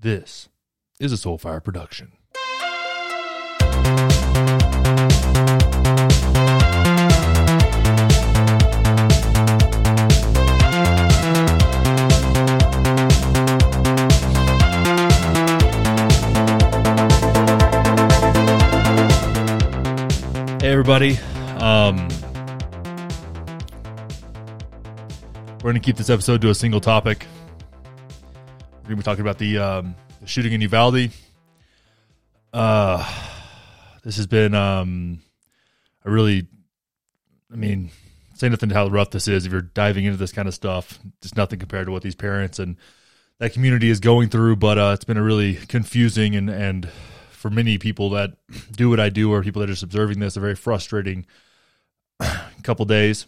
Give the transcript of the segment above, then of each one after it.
This is a Soulfire production. Hey everybody, um, we're going to keep this episode to a single topic. We're to be talking about the, um, the shooting in Uvalde. Uh, this has been um, a really, I mean, say nothing to how rough this is. If you're diving into this kind of stuff, it's nothing compared to what these parents and that community is going through. But uh, it's been a really confusing and and for many people that do what I do, or people that are just observing this, a very frustrating couple days.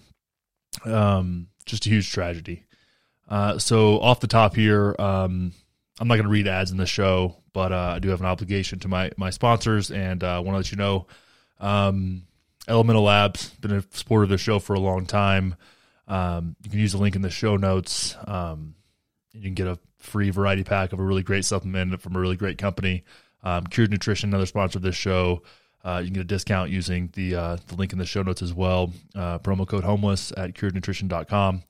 Um, just a huge tragedy. Uh, so off the top here, um, I'm not going to read ads in the show, but uh, I do have an obligation to my my sponsors, and I uh, want to let you know, um, Elemental Labs been a supporter of the show for a long time. Um, you can use the link in the show notes. Um, you can get a free variety pack of a really great supplement from a really great company. Um, Cured Nutrition, another sponsor of this show. Uh, you can get a discount using the uh, the link in the show notes as well. Uh, promo code homeless at curednutrition.com.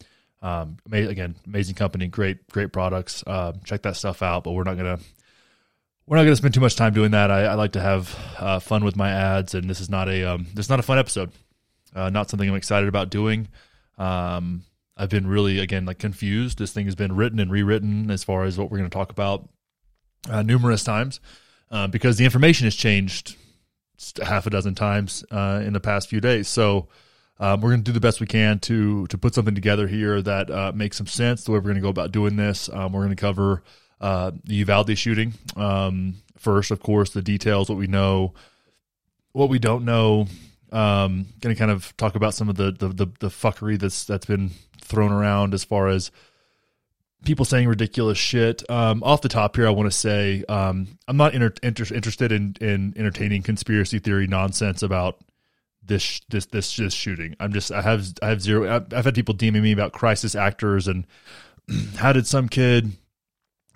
Um, again, amazing company, great great products. Uh, check that stuff out. But we're not gonna we're not gonna spend too much time doing that. I, I like to have uh, fun with my ads, and this is not a um, this is not a fun episode. Uh, not something I'm excited about doing. Um, I've been really again like confused. This thing has been written and rewritten as far as what we're going to talk about uh, numerous times uh, because the information has changed half a dozen times uh, in the past few days. So um, we're going to do the best we can to to put something together here that uh, makes some sense. The way we're going to go about doing this, um, we're going to cover uh, the Uvalde shooting um, first, of course, the details, what we know, what we don't know. Um, going to kind of talk about some of the, the the the fuckery that's that's been thrown around as far as people saying ridiculous shit. Um, off the top here, I want to say um, I'm not inter- inter- interested in, in entertaining conspiracy theory nonsense about this this this this shooting. I'm just I have I have zero. I've, I've had people DMing me about crisis actors and how did some kid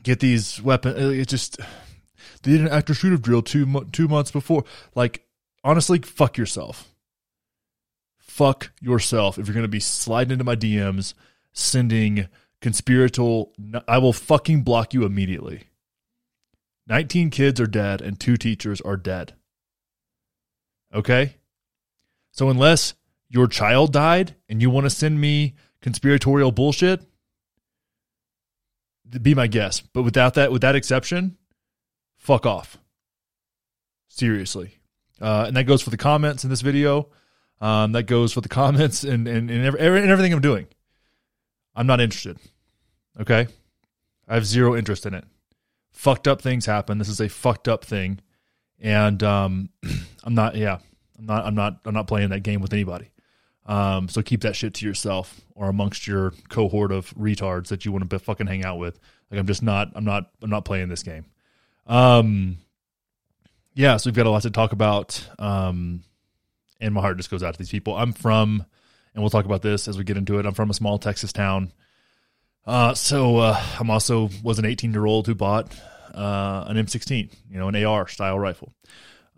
get these weapons? Uh, it just they did an actor shooter drill two two months before. Like honestly, fuck yourself. Fuck yourself if you're going to be sliding into my DMs sending conspiratorial. I will fucking block you immediately. 19 kids are dead and two teachers are dead. Okay? So unless your child died and you want to send me conspiratorial bullshit, be my guest. But without that, with that exception, fuck off. Seriously. Uh, and that goes for the comments in this video. Um, that goes for the comments and, and, and, every, and everything I'm doing. I'm not interested. Okay? I have zero interest in it. Fucked up things happen. This is a fucked up thing. And um, I'm not yeah, I'm not I'm not I'm not playing that game with anybody. Um, so keep that shit to yourself or amongst your cohort of retards that you want to fucking hang out with. Like I'm just not I'm not I'm not playing this game. Um yeah, so we've got a lot to talk about. Um and my heart just goes out to these people. I'm from and we'll talk about this as we get into it. I'm from a small Texas town. Uh, so uh, I'm also was an 18 year old who bought uh, an M16, you know, an AR style rifle.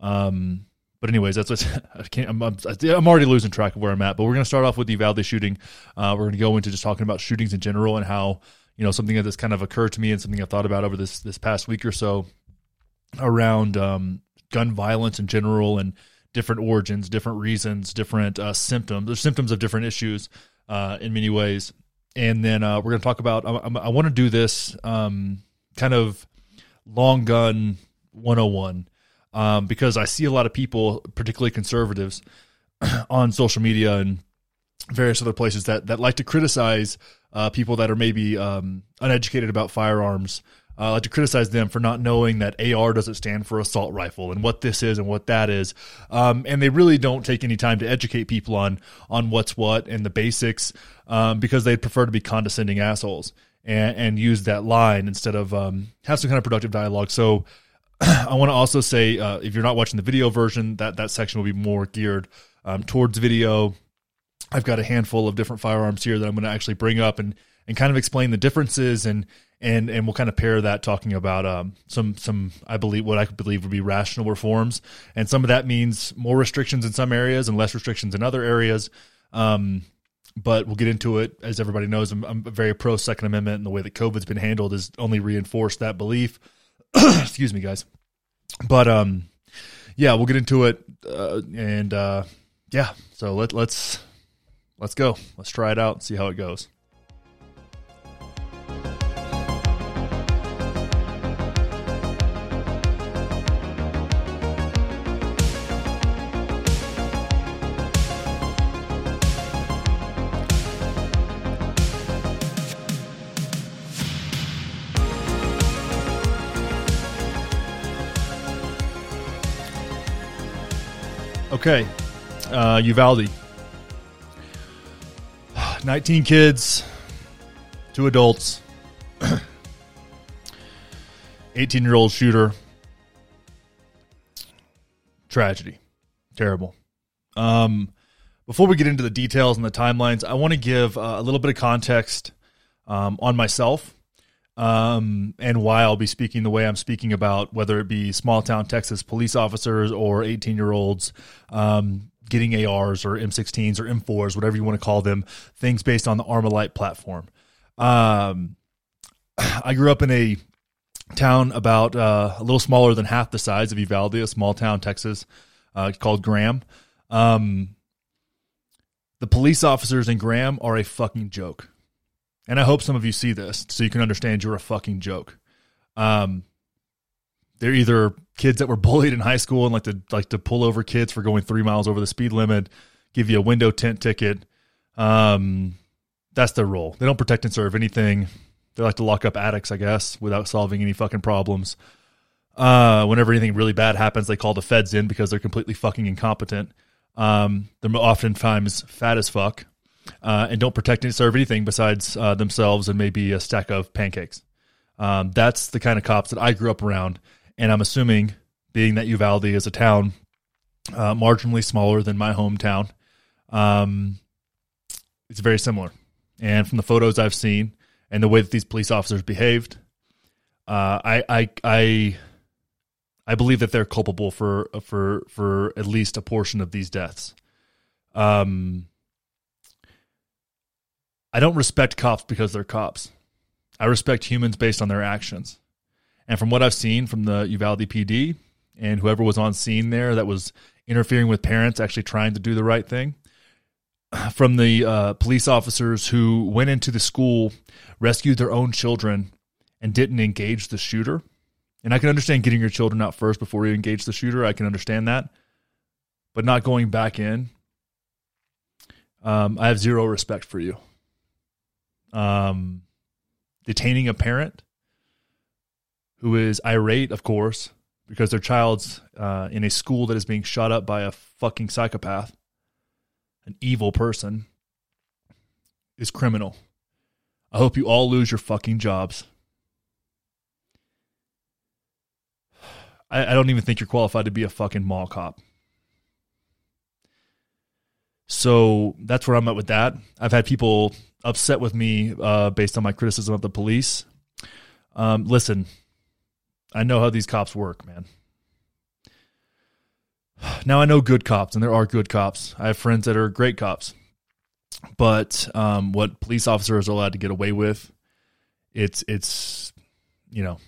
Um, but anyways, that's what I can't. I'm, I'm, I'm, already losing track of where I'm at. But we're going to start off with the Uvalde shooting. Uh, we're going to go into just talking about shootings in general and how you know something that's kind of occurred to me and something I've thought about over this this past week or so around um, gun violence in general and different origins, different reasons, different uh, symptoms. There's symptoms of different issues uh, in many ways and then uh, we're going to talk about. I, I, want to do this um, kind of long gun 101 um, because I see a lot of people, particularly conservatives, on social media and various other places that that like to criticize uh, people that are maybe um, uneducated about firearms uh, like to criticize them for not knowing that AR doesn't stand for assault rifle and what this is and what that is. Um, and they really don't take any time to educate people on on what's what and the basics um, because they'd prefer to be condescending assholes and, and use that line instead of um, have some kind of productive dialogue. So I want to also say uh, if you're not watching the video version, that that section will be more geared um, towards video. I've got a handful of different firearms here that I'm going to actually bring up and and kind of explain the differences and and and we'll kind of pair that talking about um, some some I believe what I believe would be rational reforms, and some of that means more restrictions in some areas and less restrictions in other areas. Um, but we'll get into it. As everybody knows, I'm, I'm very pro Second Amendment, and the way that COVID's been handled has only reinforced that belief. Excuse me, guys. But um, yeah, we'll get into it, uh, and uh, yeah. So let let's let's go. Let's try it out and see how it goes. Okay, uh, Uvalde. 19 kids, two adults, 18 year old shooter. Tragedy. Terrible. Um, before we get into the details and the timelines, I want to give uh, a little bit of context um, on myself um, and why I'll be speaking the way I'm speaking about, whether it be small town Texas police officers or 18 year olds um, getting ARs or M16s or M4s, whatever you want to call them, things based on the Armalite platform. Um, I grew up in a town about uh, a little smaller than half the size of Uvalde, a small town, Texas, uh, called Graham. Um, the police officers in Graham are a fucking joke and I hope some of you see this so you can understand you're a fucking joke. Um, they're either kids that were bullied in high school and like to like to pull over kids for going three miles over the speed limit, give you a window tint ticket. Um, that's their role. They don't protect and serve anything. They like to lock up addicts, I guess, without solving any fucking problems. Uh, whenever anything really bad happens, they call the feds in because they're completely fucking incompetent. Um, they're oftentimes fat as fuck uh, and don't protect and serve anything besides uh, themselves and maybe a stack of pancakes. Um, that's the kind of cops that I grew up around, and I'm assuming, being that Uvalde is a town uh, marginally smaller than my hometown, um, it's very similar. And from the photos I've seen and the way that these police officers behaved, uh, I, I, I, I believe that they're culpable for for for at least a portion of these deaths. Um, I don't respect cops because they're cops. I respect humans based on their actions. And from what I've seen from the Uvalde PD and whoever was on scene there that was interfering with parents actually trying to do the right thing, from the uh, police officers who went into the school, rescued their own children, and didn't engage the shooter. And I can understand getting your children out first before you engage the shooter. I can understand that. But not going back in, um, I have zero respect for you um, detaining a parent who is irate, of course, because their child's uh, in a school that is being shot up by a fucking psychopath, an evil person, is criminal. I hope you all lose your fucking jobs. I, I don't even think you're qualified to be a fucking mall cop. So that's where I'm at with that. I've had people upset with me uh, based on my criticism of the police. Um, listen, I know how these cops work, man. Now I know good cops, and there are good cops. I have friends that are great cops, but um, what police officers are allowed to get away with, it's it's you know,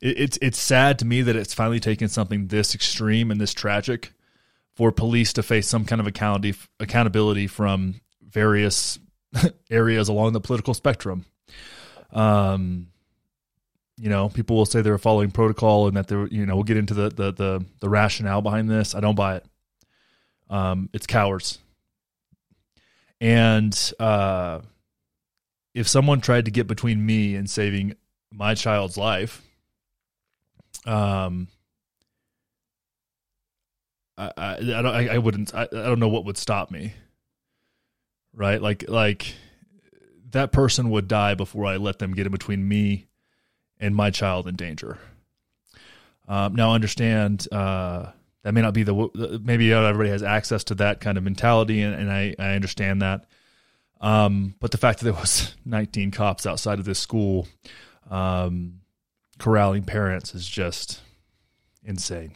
it, it's it's sad to me that it's finally taken something this extreme and this tragic for police to face some kind of accountability accountability from various areas along the political spectrum. Um, you know, people will say they're following protocol and that they're, you know, we'll get into the the the, the rationale behind this. I don't buy it. Um, it's cowards. And uh, if someone tried to get between me and saving my child's life, um, I I, I, I wouldn't I, I don't know what would stop me right? Like like that person would die before I let them get in between me and my child in danger. Um, now, I understand uh, that may not be the maybe not everybody has access to that kind of mentality, and, and I, I understand that. Um, but the fact that there was 19 cops outside of this school um, corralling parents is just insane.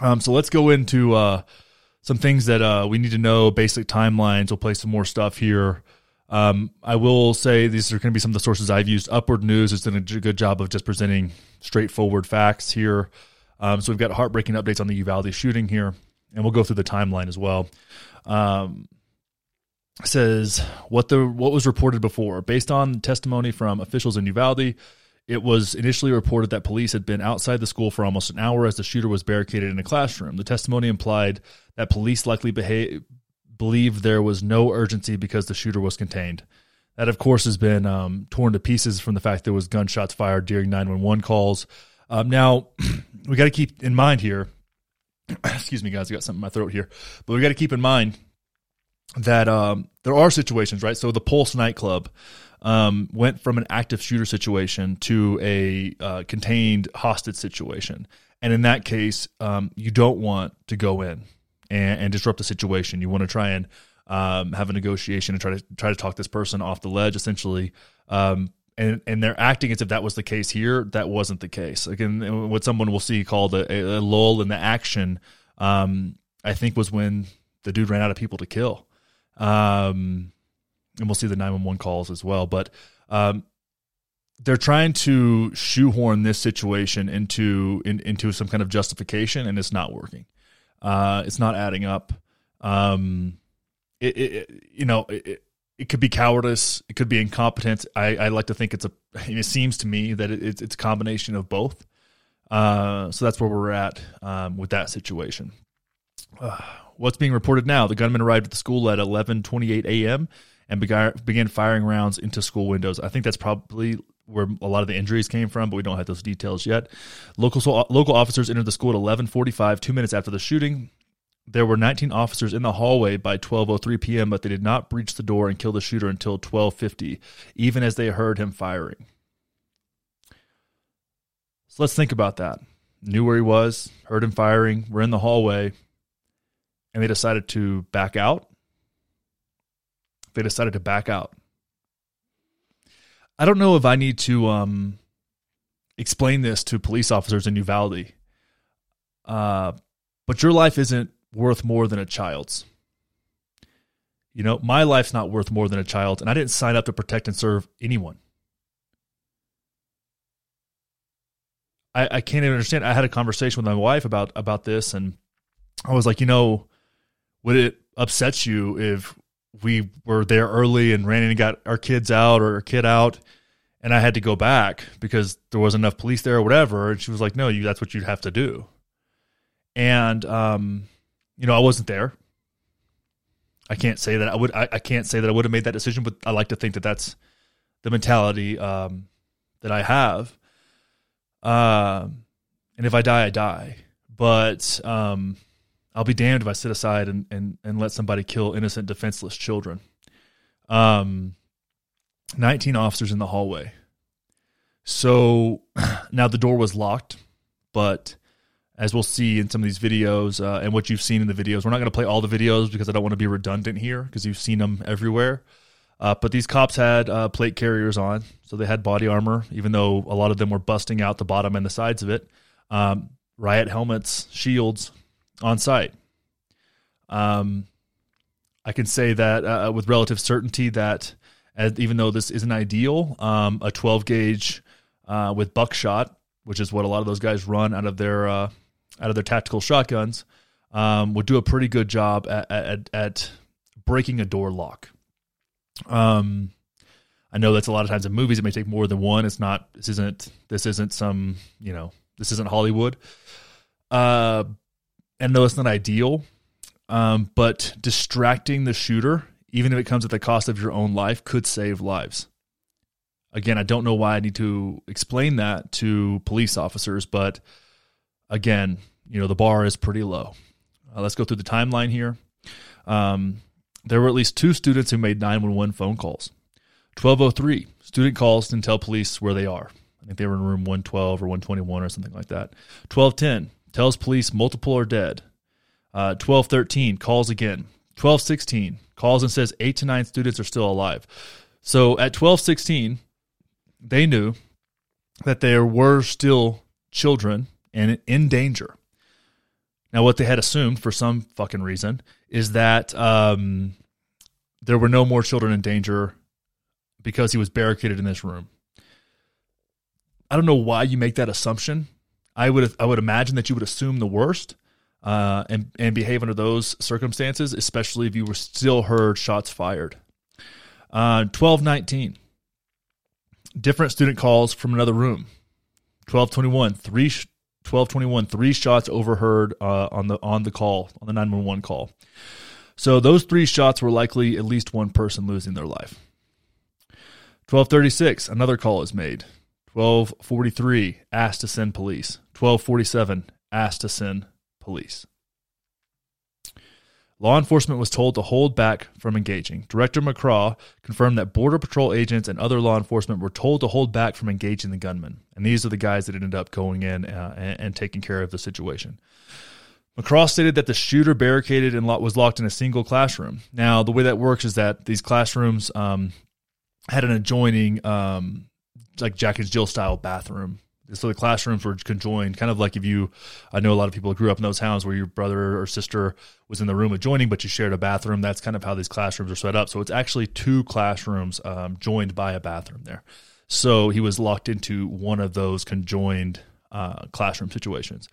Um, so let's go into uh, some things that uh, we need to know, basic timelines. We'll play some more stuff here. Um, I will say these are going to be some of the sources I've used. Upward News has done a good job of just presenting straightforward facts here. Um, so we've got heartbreaking updates on the Uvalde shooting here, and we'll go through the timeline as well. Um, says what the what was reported before, based on testimony from officials in Uvalde. It was initially reported that police had been outside the school for almost an hour as the shooter was barricaded in a classroom. The testimony implied that police likely behave, believed there was no urgency because the shooter was contained. That, of course, has been um, torn to pieces from the fact there was gunshots fired during 911 calls. Um, now, we got to keep in mind here. excuse me, guys, I got something in my throat here, but we got to keep in mind that um, there are situations, right? So the Pulse nightclub um, went from an active shooter situation to a uh, contained hostage situation, and in that case, um, you don't want to go in and, and disrupt the situation. You want to try and um, have a negotiation and try to try to talk this person off the ledge, essentially. Um, and and they're acting as if that was the case here. That wasn't the case. Again, what someone will see called a, a lull in the action, um, I think, was when the dude ran out of people to kill. Um, and we'll see the 911 calls as well. But um, they're trying to shoehorn this situation into in, into some kind of justification, and it's not working. Uh, it's not adding up. Um, it, it, you know, it, it could be cowardice. It could be incompetence. I, I like to think it's a. It seems to me that it's it's a combination of both. Uh, so that's where we're at um, with that situation. Uh, what's being reported now? The gunman arrived at the school at 11:28 a.m. and began firing rounds into school windows. I think that's probably where a lot of the injuries came from, but we don't have those details yet. Local local officers entered the school at 11:45, two minutes after the shooting. There were 19 officers in the hallway by 12:03 p.m., but they did not breach the door and kill the shooter until 12:50, even as they heard him firing. So let's think about that. Knew where he was, heard him firing, we're in the hallway, and they decided to back out. They decided to back out. I don't know if I need to um, explain this to police officers in Uvalde, uh, but your life isn't worth more than a child's. You know, my life's not worth more than a child's, and I didn't sign up to protect and serve anyone. I, I can't even understand. I had a conversation with my wife about about this, and I was like, you know, would it upset you if we were there early and ran in and got our kids out or our kid out, and I had to go back because there wasn't enough police there or whatever? And she was like, no, you that's what you'd have to do. And um, you know, I wasn't there. I can't say that I would. I, I can't say that I would have made that decision, but I like to think that that's the mentality um, that I have. Um, and if I die, I die. But um, I'll be damned if I sit aside and, and, and let somebody kill innocent, defenseless children. Um, 19 officers in the hallway. So now the door was locked, but as we'll see in some of these videos uh, and what you've seen in the videos. We're not going to play all the videos because I don't want to be redundant here because you've seen them everywhere. Uh, but these cops had uh, plate carriers on, so they had body armor, even though a lot of them were busting out the bottom and the sides of it. Um, riot helmets, shields on site. Um, I can say that uh, with relative certainty that as, even though this isn't ideal, um, a 12 gauge uh, with buckshot, which is what a lot of those guys run out of their uh, out of their tactical shotguns um, would do a pretty good job at, at, at breaking a door lock. Um, I know that's a lot of times in movies it may take more than one. It's not. This isn't. This isn't some. You know. This isn't Hollywood. Uh, and no, it's not ideal. Um, but distracting the shooter, even if it comes at the cost of your own life, could save lives. Again, I don't know why I need to explain that to police officers, but again, you know, the bar is pretty low. Uh, let's go through the timeline here. Um, there were at least two students who made 911 phone calls. 1203, student calls and tell police where they are. I think they were in room 112 or 121 or something like that. 1210, tells police multiple are dead. Uh, 1213, calls again. 1216, calls and says eight to nine students are still alive. So at 1216, they knew that there were still children and in danger. Now, what they had assumed for some fucking reason is that um, there were no more children in danger because he was barricaded in this room. I don't know why you make that assumption. I would I would imagine that you would assume the worst uh, and and behave under those circumstances, especially if you were still heard shots fired. Uh, Twelve nineteen. Different student calls from another room. Twelve twenty one. Three. 1221 three shots overheard uh, on the on the call on the 911 call so those three shots were likely at least one person losing their life 1236 another call is made 1243 asked to send police 1247 asked to send police Law enforcement was told to hold back from engaging. Director McCraw confirmed that Border Patrol agents and other law enforcement were told to hold back from engaging the gunman. And these are the guys that ended up going in uh, and, and, taking care of the situation. McCraw stated that the shooter barricaded and was locked in a single classroom. Now, the way that works is that these classrooms um, had an adjoining, um, like Jack and Jill style bathroom so the classrooms were conjoined, kind of like if you, I know a lot of people grew up in those houses where your brother or sister was in the room adjoining, but you shared a bathroom. That's kind of how these classrooms are set up. So it's actually two classrooms um, joined by a bathroom there. So he was locked into one of those conjoined uh, classroom situations.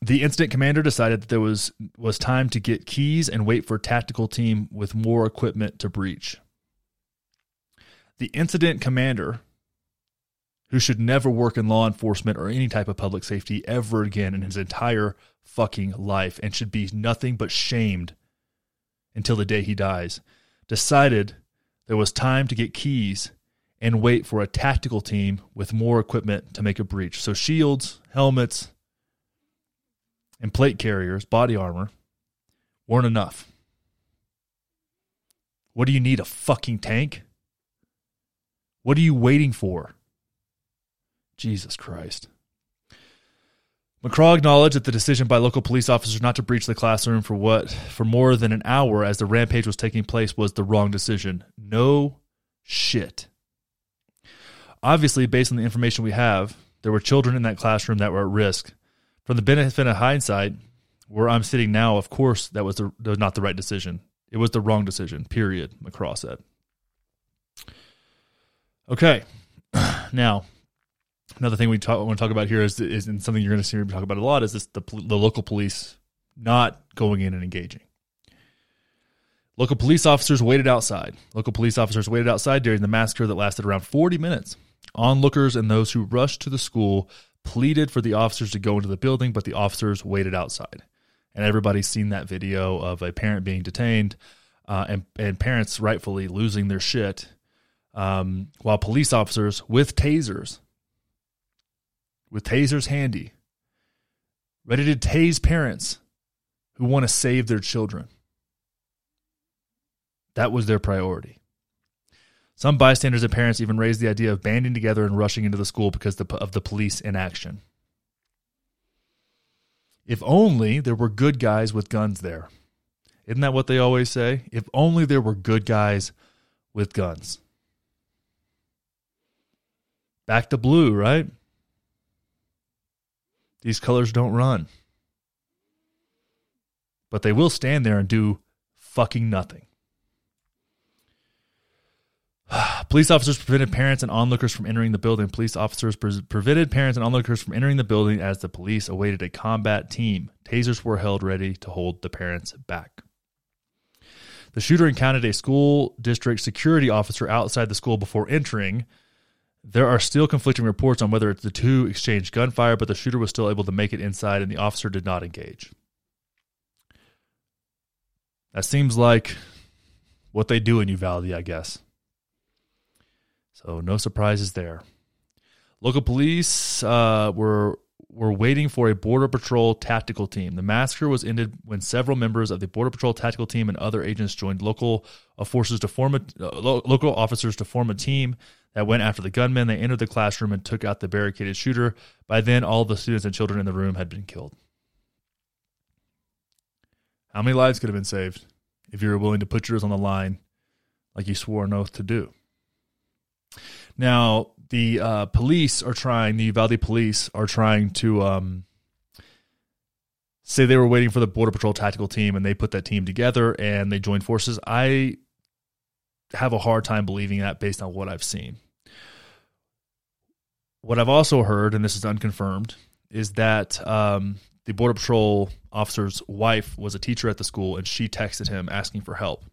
The incident commander decided that there was was time to get keys and wait for a tactical team with more equipment to breach. The incident commander who should never work in law enforcement or any type of public safety ever again in his entire fucking life and should be nothing but shamed until the day he dies, decided there was time to get keys and wait for a tactical team with more equipment to make a breach. So, shields, helmets, and plate carriers, body armor, weren't enough. What do you need? A fucking tank? What are you waiting for? Jesus Christ. McCraw acknowledged that the decision by local police officers not to breach the classroom for what for more than an hour as the rampage was taking place was the wrong decision. No shit. Obviously, based on the information we have, there were children in that classroom that were at risk. From the benefit of hindsight, where I'm sitting now, of course, that was, the, that was not the right decision. It was the wrong decision, period, McCraw said. Okay. Now, Another thing we talk, want to talk about here is, is and something you're going to see me talk about a lot is this the, the local police not going in and engaging. Local police officers waited outside. Local police officers waited outside during the massacre that lasted around 40 minutes. Onlookers and those who rushed to the school pleaded for the officers to go into the building, but the officers waited outside. And everybody's seen that video of a parent being detained uh, and, and parents rightfully losing their shit um, while police officers with tasers with tasers handy, ready to tase parents who want to save their children. That was their priority. Some bystanders and parents even raised the idea of banding together and rushing into the school because of the police inaction. If only there were good guys with guns there. Isn't that what they always say? If only there were good guys with guns. Back to blue, right? These colors don't run. But they will stand there and do fucking nothing. Police officers prevented parents and onlookers from entering the building. Police officers pre- prevented parents and onlookers from entering the building as the police awaited a combat team. Tasers were held ready to hold the parents back. The shooter encountered a school district security officer outside the school before entering, there are still conflicting reports on whether it's the two exchanged gunfire, but the shooter was still able to make it inside and the officer did not engage. That seems like what they do in Uvalde, I guess. So no surprises there. Local police uh, were were waiting for a border patrol tactical team. The massacre was ended when several members of the border patrol tactical team and other agents joined local uh, forces to form a uh, lo- local officers to form a team that went after the gunman. They entered the classroom and took out the barricaded shooter. By then, all the students and children in the room had been killed. How many lives could have been saved if you were willing to put yours on the line like you swore an oath to do? Now, the uh, police are trying, the Uvalde police are trying to um, say they were waiting for the Border Patrol tactical team and they put that team together and they joined forces. I have a hard time believing that based on what I've seen. What I've also heard, and this is unconfirmed, is that um, the Border Patrol officer's wife was a teacher at the school and she texted him asking for help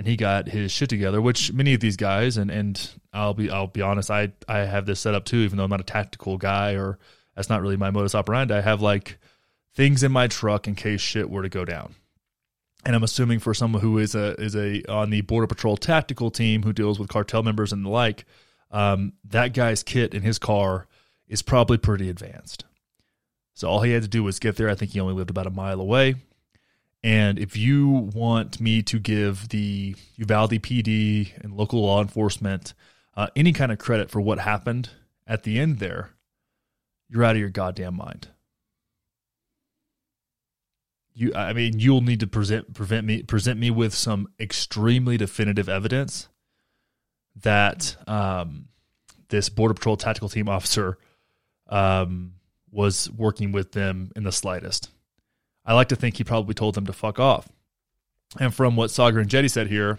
and he got his shit together. Which many of these guys, and and I'll be I'll be honest, I I have this set up too, even though I'm not a tactical guy or that's not really my modus operandi. I have like things in my truck in case shit were to go down. And I'm assuming for someone who is a is a on the border patrol tactical team who deals with cartel members and the like, um, that guy's kit in his car is probably pretty advanced. So all he had to do was get there. I think he only lived about a mile away. And if you want me to give the Uvalde PD and local law enforcement uh, any kind of credit for what happened at the end there, you're out of your goddamn mind. You, I mean, you'll need to present prevent me present me with some extremely definitive evidence that um, this border patrol tactical team officer um, was working with them in the slightest. I like to think he probably told them to fuck off. And from what Saagar Enjeti said here,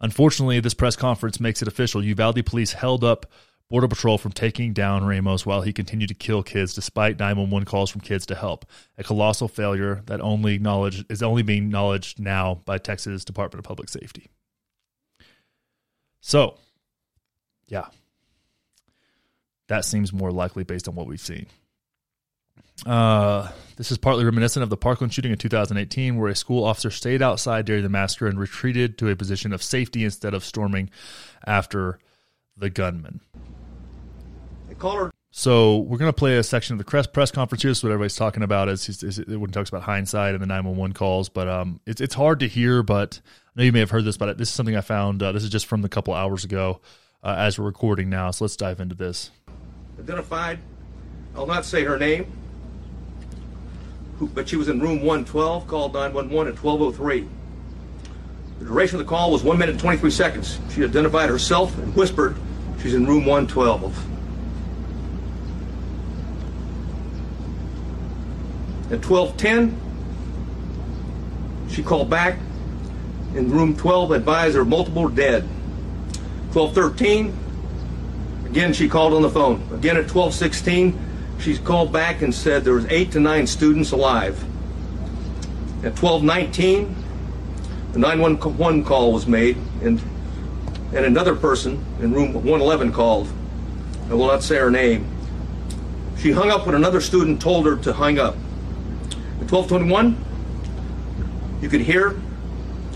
unfortunately, this press conference makes it official. Uvalde police held up Border Patrol from taking down Ramos while he continued to kill kids despite 911 calls from kids to help. A colossal failure that only acknowledged is only being acknowledged now by Texas Department of Public Safety. So, yeah. That seems more likely based on what we've seen. Uh, this is partly reminiscent of the Parkland shooting in 2018, where a school officer stayed outside during the massacre and retreated to a position of safety instead of storming after the gunman. So we're going to play a section of the press press conference here. This is what everybody's talking about is, is, is when he talks about hindsight and the 911 calls. But um, it's it's hard to hear. But I know you may have heard this, but this is something I found. Uh, this is just from a couple hours ago, uh, as we're recording now. So let's dive into this. Identified. I'll not say her name but she was in room 112, called 911 at 1203. The duration of the call was 1 minute and 23 seconds. She identified herself and whispered she's in room 112. At 1210, she called back in room 12, advised multiple dead. 1213, again she called on the phone. Again at 1216, she called back and said there was eight to nine students alive. At 1219, the 911 call was made, and, and another person in room 111 called. I will not say her name. She hung up when another student told her to hang up. At 1221, you could hear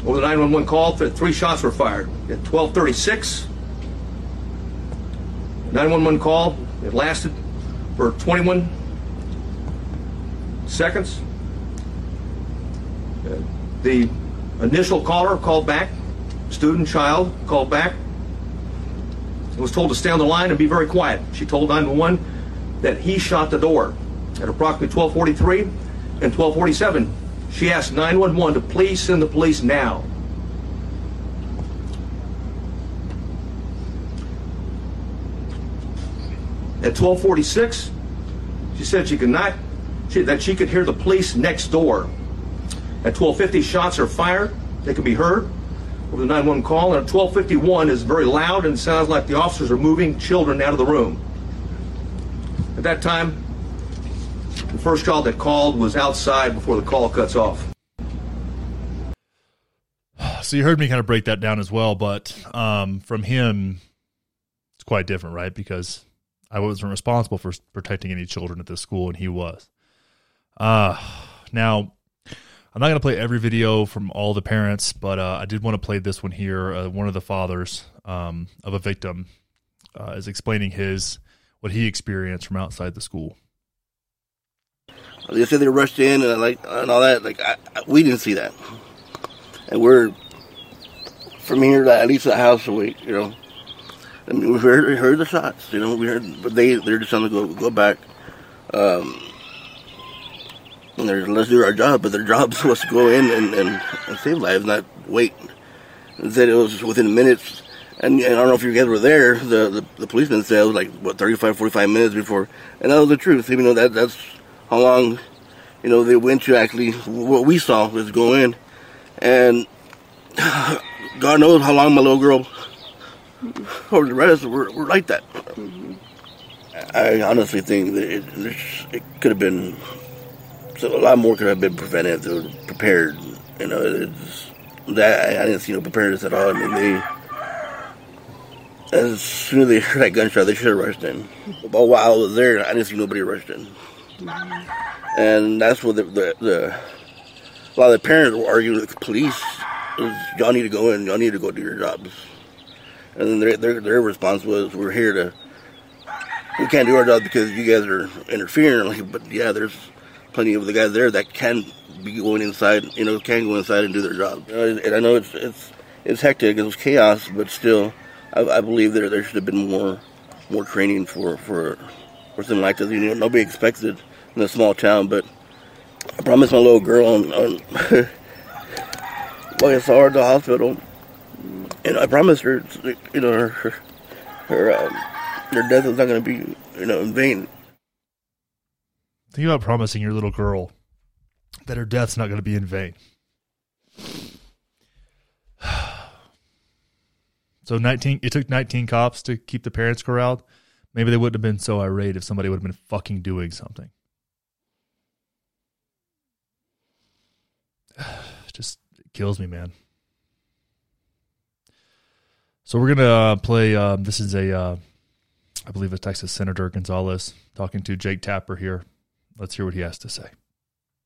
over the 911 call that three shots were fired. At 1236, 911 call, it lasted for 21 seconds. Uh, the initial caller called back, student, child, called back, was told to stay on the line and be very quiet. She told 911 that he shot the door. At approximately 1243 and 1247, she asked 911 to please send the police now. At 1246, she said she could not, she, that she could hear the police next door. At 1250, shots are fired. They can be heard over the 911 call. And at 1251 is very loud and sounds like the officers are moving children out of the room. At that time, first child that called was outside before the call cuts off. So you heard me kind of break that down as well, but um, from him, it's quite different, right? Because I wasn't responsible for protecting any children at this school, and he was. Uh, now, I'm not going to play every video from all the parents, but uh, I did want to play this one here. Uh, one of the fathers um, of a victim uh, is explaining his what he experienced from outside the school. They said they rushed in and like and all that. Like I, I, we didn't see that, and we're from here to at least the house away. You know, mean, we heard, we heard the shots, you know, we heard, but they, they're just trying to go, go back. Um, and they're, let's do our job, but their job was to go in and, and, and save lives, not wait. And said it was within minutes And, and I don't know if you guys were there. The, the the policeman said it was like what 35, 45 minutes before, and that was the truth. Even though that that's how long, you know, they went to actually what we saw was go in, and God knows how long my little girl or the rest were, were like that. I honestly think that it, it could have been so a lot more could have been prevented or prepared. You know, that I didn't see no preparedness at all. I mean, they as soon as they heard that gunshot, they should have rushed in. But while I was there, I didn't see nobody rushed in, and that's what the, the, the a lot of the parents were arguing with the police. Y'all need to go in. Y'all need to go do your jobs. And then their, their, their response was, "We're here to. We can't do our job because you guys are interfering." Like, but yeah, there's plenty of the guys there that can be going inside. You know, can go inside and do their job. And I know it's it's it's hectic. It was chaos, but still, I, I believe there there should have been more more training for for for something like this. You know, nobody expected in a small town, but I promised my little girl on. on well, I saw her at the hospital and I promised her, you know, her her her, um, her death is not going to be, you know, in vain. Think about promising your little girl that her death's not going to be in vain. So 19 it took 19 cops to keep the parents corralled. Maybe they wouldn't have been so irate if somebody would have been fucking doing something. Just kills me, man. So we're gonna uh, play. Um, this is a, uh, I believe, a Texas Senator Gonzalez talking to Jake Tapper here. Let's hear what he has to say.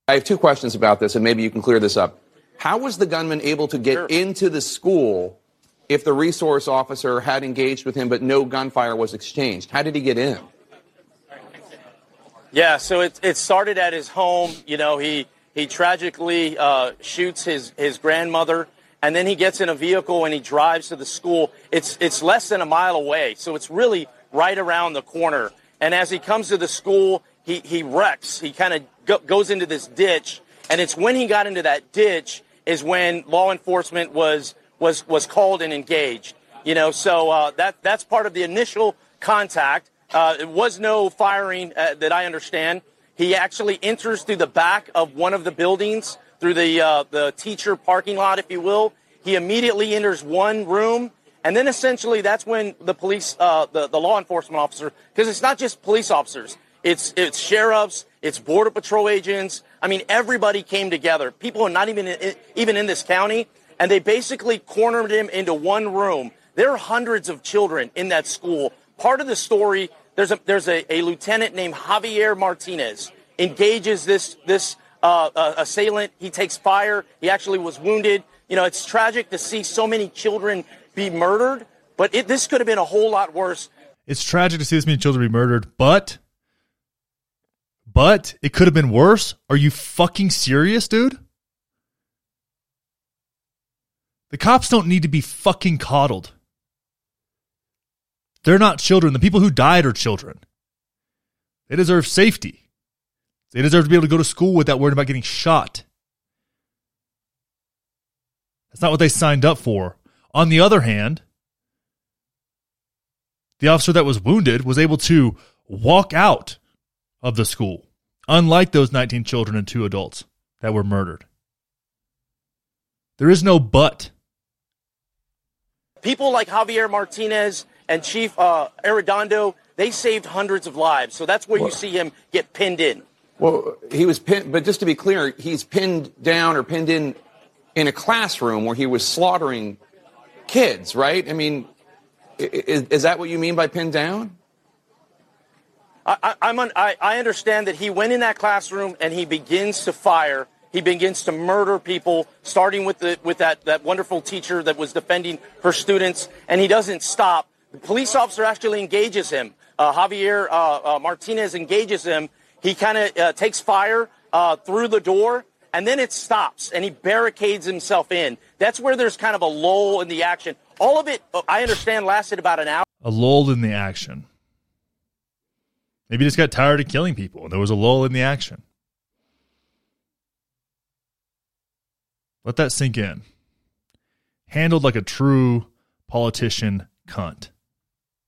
I have two questions about this, and maybe you can clear this up. How was the gunman able to get sure. into the school if the resource officer had engaged with him but no gunfire was exchanged? How did he get in? Yeah, so it, it started at his home. You know, he he tragically uh, shoots his his grandmother, and then he gets in a vehicle and he drives to the school. It's it's less than a mile away, so it's really right around the corner. And as he comes to the school, he he wrecks. He kind of go, goes into this ditch, and it's when he got into that ditch is when law enforcement was was was called and engaged. You know, so uh, that that's part of the initial contact. Uh, it was no firing uh, that I understand. He actually enters through the back of one of the buildings, through the uh, the teacher parking lot, if you will. He immediately enters one room, and then essentially that's when the police, uh, the the law enforcement officer, because it's not just police officers, it's it's sheriffs, it's border patrol agents. I mean, everybody came together. People are not even in, even in this county and they basically cornered him into one room. There are hundreds of children in that school. Part of the story, there's a there's a, a lieutenant named Javier Martinez engages this this uh, uh, assailant. He takes fire. He actually was wounded. You know, it's tragic to see so many children be murdered, but it, this could have been a whole lot worse. It's tragic to see this many children be murdered, but but it could have been worse. Are you fucking serious, dude? The cops don't need to be fucking coddled. They're not children. The people who died are children. They deserve safety. They deserve to be able to go to school without worrying about getting shot. That's not what they signed up for. On the other hand, the officer that was wounded was able to walk out of the school, unlike those 19 children and two adults that were murdered. There is no but people like Javier Martinez and Chief uh, Arredondo, they saved hundreds of lives. So that's where well, you see him get pinned in. Well, he was pinned, but just to be clear, he's pinned down or pinned in in a classroom where he was slaughtering kids, right? I mean, is, is that what you mean by pinned down? I, I'm un, I, I understand that he went in that classroom and he begins to fire he begins to murder people, starting with the with that, that wonderful teacher that was defending her students, and he doesn't stop. The police officer actually engages him. Uh, Javier uh, uh, Martinez engages him. He kind of uh, takes fire uh, through the door, and then it stops, and he barricades himself in. That's where there's kind of a lull in the action. All of it, I understand, lasted about an hour. A lull in the action. Maybe he just got tired of killing people, there was a lull in the action. Let that sink in. Handled like a true politician cunt.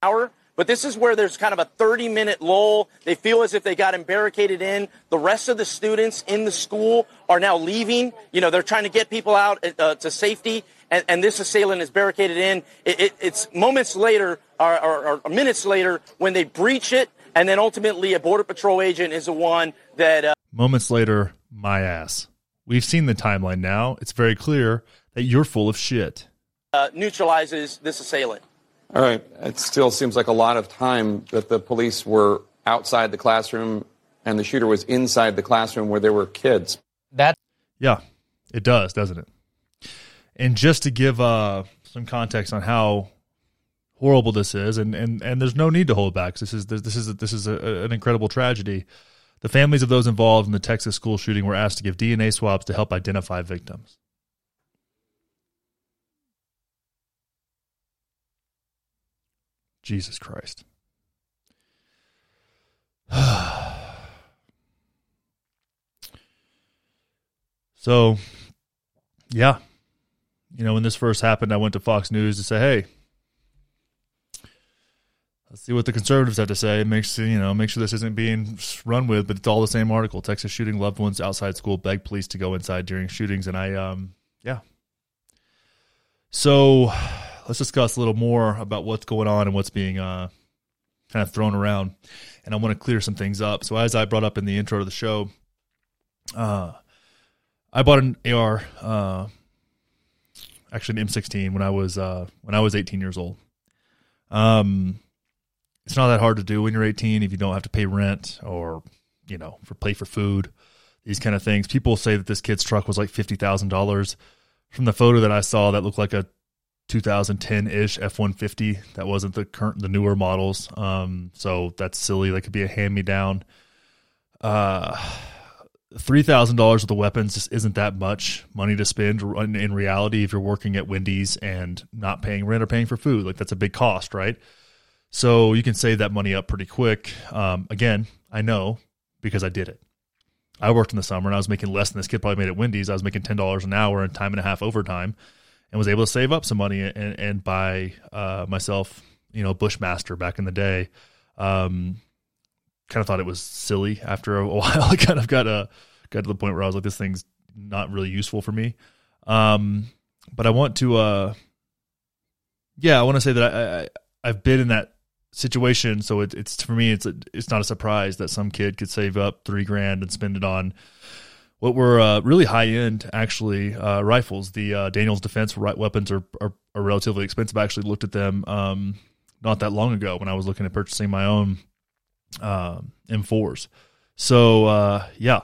Hour. But this is where there's kind of a 30 minute lull. They feel as if they got barricaded in. The rest of the students in the school are now leaving. You know, they're trying to get people out uh, to safety, and, and this assailant is barricaded in. It, it, it's moments later, or, or, or minutes later, when they breach it, and then ultimately a Border Patrol agent is the one that. Uh, Moments later, my ass. We've seen the timeline now. It's very clear that you're full of shit. uh, neutralizes this assailant. All right. It still seems like a lot of time that the police were outside the classroom and the shooter was inside the classroom where there were kids. That's Yeah, it does, doesn't it? And just to give uh, some context on how horrible this is, and, and, and there's no need to hold back. This is this is this is a, an incredible tragedy. The families of those involved in the Texas school shooting were asked to give DNA swabs to help identify victims. Jesus Christ. so, yeah. You know, when this first happened, I went to Fox News to say, hey, let's see what the conservatives have to say. Make sure, you know, make sure this isn't being run with, but it's all the same article. Texas shooting loved ones outside school beg police to go inside during shootings. And I, um, yeah. So let's discuss a little more about what's going on and what's being, uh, kind of thrown around. And I want to clear some things up. So as I brought up in the intro to the show, uh, I bought an AR, uh, actually an M16 when I was uh, when I was 18 years old. Um, it's not that hard to do when you're 18 if you don't have to pay rent or you know for pay for food, these kind of things. People say that this kid's truck was like fifty thousand dollars. From the photo that I saw, that looked like a 2010 ish F150. That wasn't the current, the newer models. Um, so that's silly. That could be a hand me down. Uh, three thousand dollars with the weapons just isn't that much money to spend in, reality if you're working at Wendy's and not paying rent or paying for food. Like that's a big cost, right? So you can save that money up pretty quick. Um, again, I know because I did it. I worked in the summer and I was making less than this kid probably made at Wendy's. I was making ten dollars an hour and time and a half overtime, and was able to save up some money and, and buy uh, myself, you know, Bushmaster back in the day. Um, kind of thought it was silly after a while. I kind of got a got to the point where I was like, this thing's not really useful for me. Um, but I want to, uh, yeah, I want to say that I, I I've been in that situation, so it, it's for me, it's a, it's not a surprise that some kid could save up three grand and spend it on what were uh, really high end actually uh, rifles. The uh, Daniel's Defense weapons are, are, are relatively expensive. I actually looked at them um, not that long ago when I was looking at purchasing my own uh, M4s. So uh, yeah,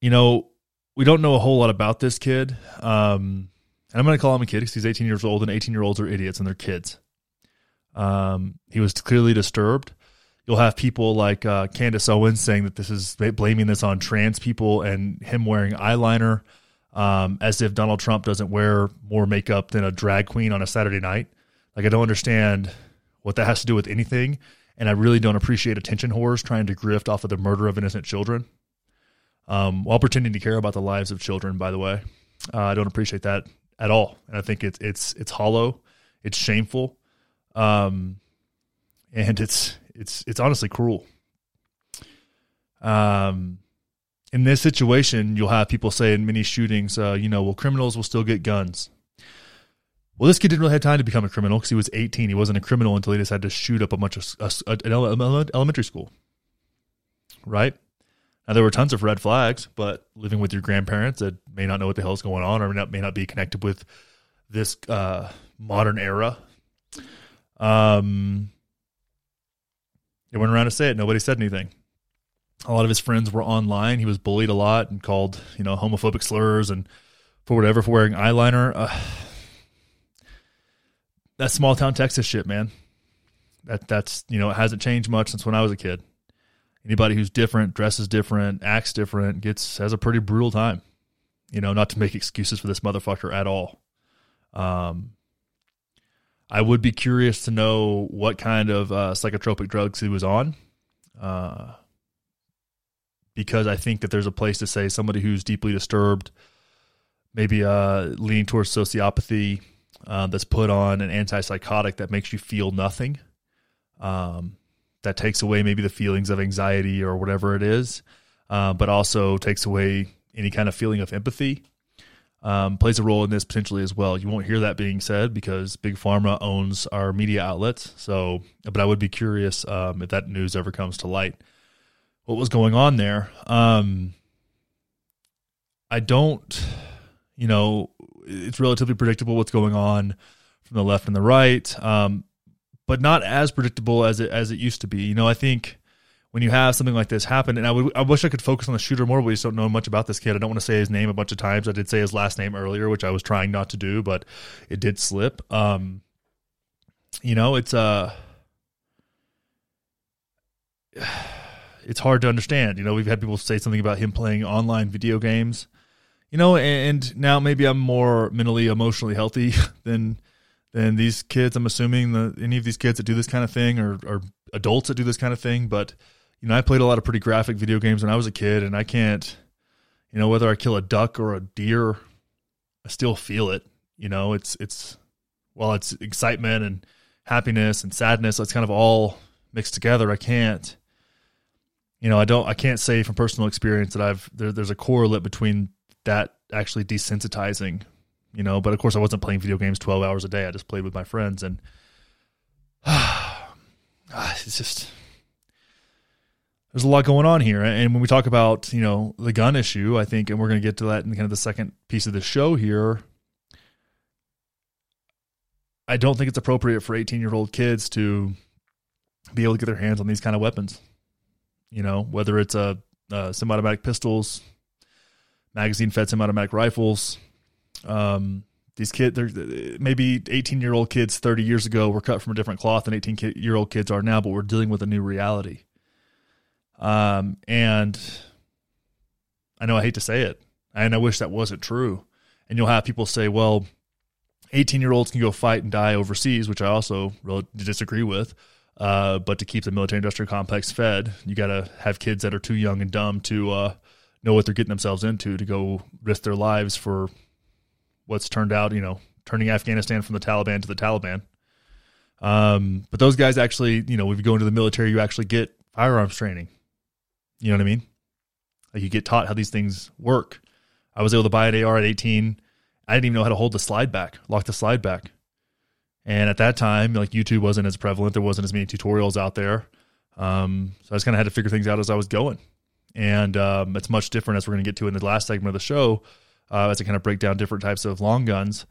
you know we don't know a whole lot about this kid. Um, and I'm going to call him a kid because he's 18 years old, and 18 year olds are idiots and they're kids. Um, he was clearly disturbed. You'll have people like uh, Candace Owens saying that this is blaming this on trans people and him wearing eyeliner, um, as if Donald Trump doesn't wear more makeup than a drag queen on a Saturday night. Like I don't understand what that has to do with anything, and I really don't appreciate attention whores trying to grift off of the murder of innocent children, um, while pretending to care about the lives of children. By the way, uh, I don't appreciate that at all, and I think it's it's it's hollow, it's shameful, um, and it's it's it's honestly cruel. Um, in this situation, you'll have people say in many shootings, uh, you know, well, criminals will still get guns. Well, this kid didn't really have time to become a criminal because he was 18. He wasn't a criminal until he decided to shoot up a bunch of uh, an elementary school. Right now, there were tons of red flags, but living with your grandparents that may not know what the hell is going on or may not, may not be connected with this uh, modern era. Um, they went around to say it. Nobody said anything. A lot of his friends were online. He was bullied a lot and called, you know, homophobic slurs and for whatever for wearing eyeliner. Uh, that's small town Texas shit, man. That that's you know it hasn't changed much since when I was a kid. Anybody who's different, dresses different, acts different, gets has a pretty brutal time. You know, not to make excuses for this motherfucker at all. Um, I would be curious to know what kind of uh, psychotropic drugs he was on, uh, because I think that there's a place to say somebody who's deeply disturbed, maybe uh, leaning towards sociopathy, uh, that's put on an antipsychotic that makes you feel nothing. Um, that takes away maybe the feelings of anxiety or whatever it is, uh, but also takes away any kind of feeling of empathy. Um, plays a role in this potentially as well. You won't hear that being said because Big Pharma owns our media outlets. So, but I would be curious um, if that news ever comes to light. What was going on there? Um, I don't, you know, it's relatively predictable what's going on from the left and the right, um, but not as predictable as it as it used to be. You know, I think when you have something like this happen, and I would I wish I could focus on the shooter more, but we just don't know much about this kid. I don't want to say his name a bunch of times. I did say his last name earlier, which I was trying not to do, but it did slip. Um, you know, it's uh it's hard to understand. You know, we've had people say something about him playing online video games you know, and now maybe I'm more mentally, emotionally healthy than than these kids. I'm assuming any of these kids that do this kind of thing or, or adults that do this kind of thing. But you know, I played a lot of pretty graphic video games when I was a kid, and I can't, you know, whether I kill a duck or a deer, I still feel it. You know, it's it's well, it's excitement and happiness and sadness. It's kind of all mixed together. I can't, you know, I don't, I can't say from personal experience that I've there, there's a correlate between that actually desensitizing, you know. But of course, I wasn't playing video games 12 hours a day. I just played with my friends, and it's just there's a lot going on here. And when we talk about you know the gun issue, I think, and we're going to get to that in kind of the second piece of the show here. I don't think it's appropriate for 18 year old kids to be able to get their hands on these kind of weapons. You know, whether it's a, semi-automatic pistols, magazine fed semi-automatic rifles. Um, these kids, maybe 18 year old kids 30 years ago were cut from a different cloth than 18 year old kids are now, but we're dealing with a new reality. Um, and I know I hate to say it, and I wish that wasn't true. And you'll have people say, well, 18 year olds can go fight and die overseas, which I also really disagree with. Uh, but to keep the military industrial complex fed, you got to have kids that are too young and dumb to uh, know what they're getting themselves into to go risk their lives for what's turned out, you know, turning Afghanistan from the Taliban to the Taliban. Um, but those guys actually, you know, if you go into the military, you actually get firearms training. You know what I mean? Like you get taught how these things work. I was able to buy an AR at 18. I didn't even know how to hold the slide back, lock the slide back. And at that time, like YouTube wasn't as prevalent. There wasn't as many tutorials out there. Um, so I just kind of had to figure things out as I was going and um, it's much different as we're going to get to in the last segment of the show uh, as I kind of break down different types of long guns.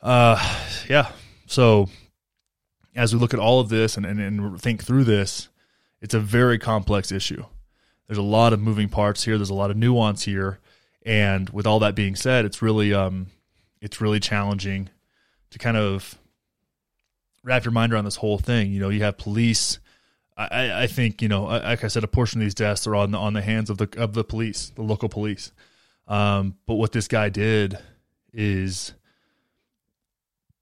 Uh, yeah, so as we look at all of this and, and, and think through this, it's a very complex issue. There's a lot of moving parts here. There's a lot of nuance here, and with all that being said, it's really um, it's really challenging to kind of wrap your mind around this whole thing. You know, you have police I, I think you know, like I said, a portion of these deaths are on the on the hands of the of the police, the local police. Um, but what this guy did is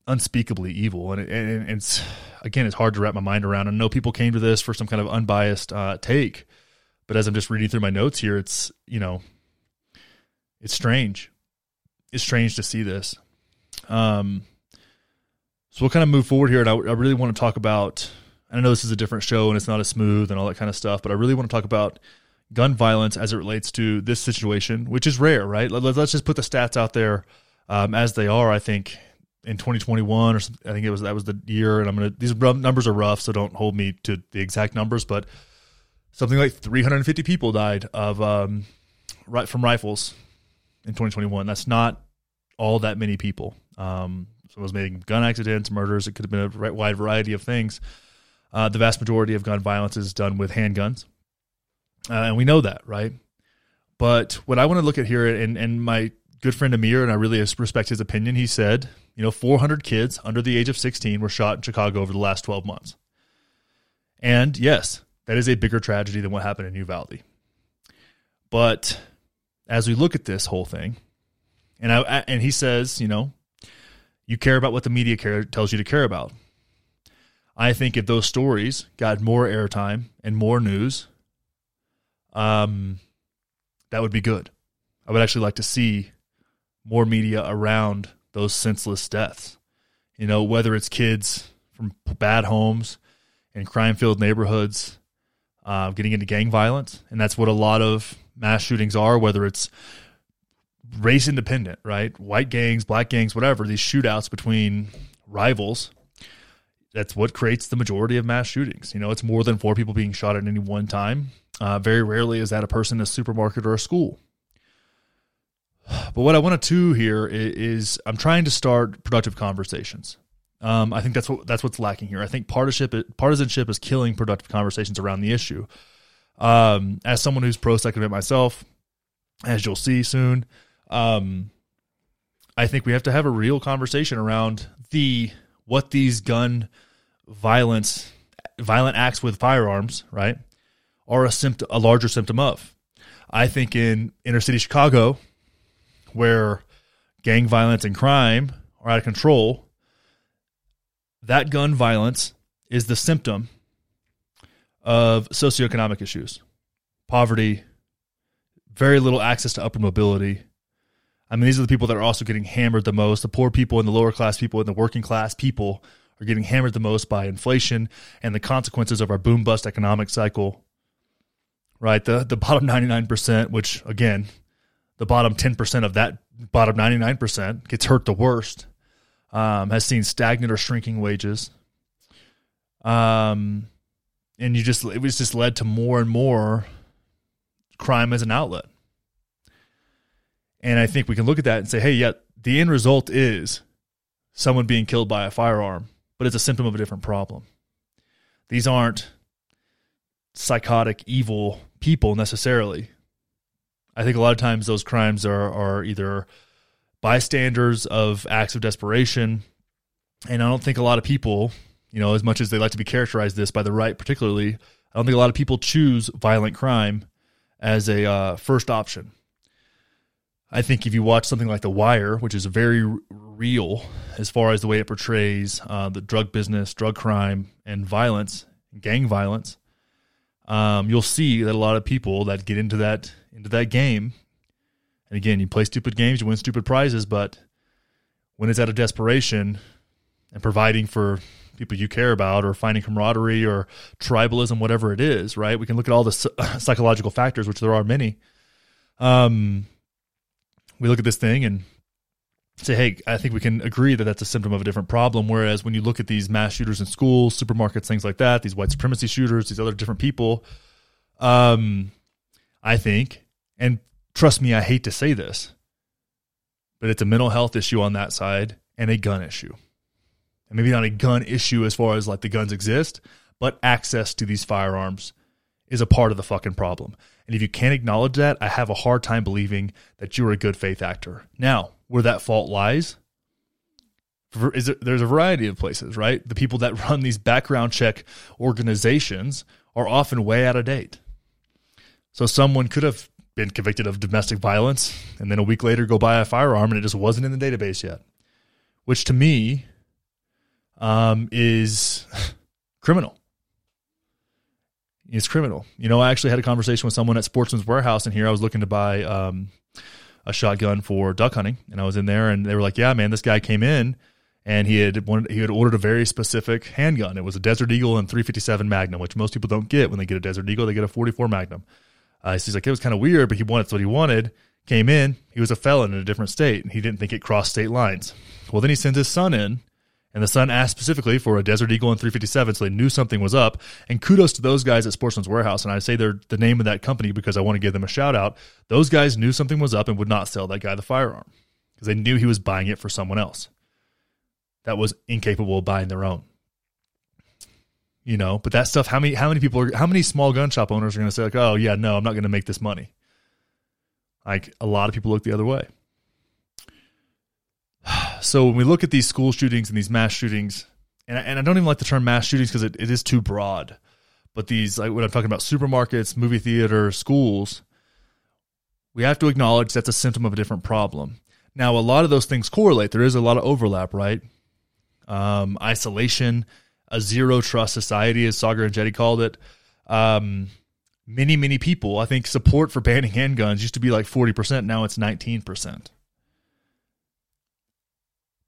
unspeakably evil, and, it, and it's again, it's hard to wrap my mind around. I know people came to this for some kind of unbiased uh, take, but as I'm just reading through my notes here, it's you know, it's strange. It's strange to see this. Um, so we'll kind of move forward here, and I, I really want to talk about I know this is a different show and it's not as smooth and all that kind of stuff, but I really want to talk about gun violence as it relates to this situation, which is rare, right? Let's just put the stats out there um, as they are. I think in 2021 or I think it was that was the year, and I'm gonna these numbers are rough, so don't hold me to the exact numbers, but something like 350 people died of um, right from rifles in 2021. That's not all that many people. Um, so it was making gun accidents, murders. It could have been a wide variety of things. Uh, the vast majority of gun violence is done with handguns, uh, and we know that, right? But what I want to look at here, and, and my good friend Amir, and I really respect his opinion, he said, you know, 400 kids under the age of 16 were shot in Chicago over the last 12 months. And yes, that is a bigger tragedy than what happened in Uvalde. But as we look at this whole thing, and I, and he says, you know, you care about what the media care, tells you to care about. I think if those stories got more airtime and more news, um, that would be good. I would actually like to see more media around those senseless deaths You know, whether it's kids from bad homes and crime filled neighborhoods uh, getting into gang violence. And that's what a lot of mass shootings are, whether it's race independent, right? White gangs, black gangs, whatever, these shootouts between rivals. That's what creates the majority of mass shootings. You know, it's more than four people being shot at any one time. Uh, very rarely is that a person in a supermarket or a school. But what I want to do here is, is I'm trying to start productive conversations. Um, I think that's what that's what's lacking here. I think partisanship partisanship is killing productive conversations around the issue. Um, as someone who's pro Second Amendment myself, as you'll see soon, um, I think we have to have a real conversation around the what these gun violence violent acts with firearms right are a symptom a larger symptom of. I think in inner city Chicago, where gang violence and crime are out of control that gun violence is the symptom of socioeconomic issues poverty, very little access to upper mobility. I mean, these are the people that are also getting hammered the most. The poor people and the lower class people and the working class people are getting hammered the most by inflation and the consequences of our boom bust economic cycle. Right? The the bottom 99%, which again, the bottom 10% of that bottom 99% gets hurt the worst um, has seen stagnant or shrinking wages. Um, and you just it was just led to more and more crime as an outlet. And I think we can look at that and say, hey, yeah, the end result is someone being killed by a firearm, but it's a symptom of a different problem. These aren't psychotic, evil people necessarily. I think a lot of times those crimes are are either bystanders of acts of desperation. And I don't think a lot of people, you know, as much as they like to be characterized this by the right, particularly, I don't think a lot of people choose violent crime as a uh, first option. I think if you watch something like The Wire, which is very real as far as the way it portrays uh, the drug business, drug crime, and violence, gang violence, um, you'll see that a lot of people that get into that into that game and again, you play stupid games, you win stupid prizes, but when it's out of desperation and providing for people you care about or finding camaraderie or tribalism, whatever it is, right? We can look at all the psychological factors, which there are many. Um, we look at this thing and say, hey, I think we can agree that that's a symptom of a different problem. Whereas when you look at these mass shooters in schools, supermarkets, things like that, these white supremacy shooters, these other different people, um, I think, and Trust me, I hate to say this, but it's a mental health issue on that side and a gun issue. And maybe not a gun issue as far as like the guns exist, but access to these firearms is a part of the fucking problem. And if you can't acknowledge that, I have a hard time believing that you're a good faith actor. Now, where that fault lies, is there's a variety of places, right? The people that run these background check organizations are often way out of date. So someone could have been convicted of domestic violence and then a week later go buy a firearm and it just wasn't in the database yet, which to me um, is criminal. It's criminal. You know, I actually had a conversation with someone at Sportsman's Warehouse in here. I was looking to buy um, a shotgun for duck hunting, and I was in there, and they were like, "Yeah, man, this guy came in." and he had wanted, he had ordered a very specific handgun. It was a Desert Eagle and 357 Magnum, which most people don't get when they get a Desert Eagle. They get a 44 Magnum. Uh, he's like, it was kind of weird, but he wanted what he wanted. Came in, he was a felon in a different state, and he didn't think it crossed state lines. Well, then he sends his son in, and the son asked specifically for a Desert Eagle and 357, so they knew something was up. And kudos to those guys at Sportsman's Warehouse, and I say they're the name of that company because I want to give them a shout out. Those guys knew something was up and would not sell that guy the firearm because they knew he was buying it for someone else that was incapable of buying their own you know but that stuff how many how many people are how many small gun shop owners are going to say like oh yeah no i'm not going to make this money. Like a lot of people look the other way. So when we look at these school shootings and these mass shootings and I, and I don't even like the term mass shootings because it, it is too broad but these like when i'm talking about supermarkets movie theater schools we have to acknowledge that's a symptom of a different problem. Now a lot of those things correlate. There is a lot of overlap right? Um, isolation a zero trust society, as Saagar Enjeti called it. Um, many, many people, I think support for banning handguns used to be like 40%. Now it's 19%.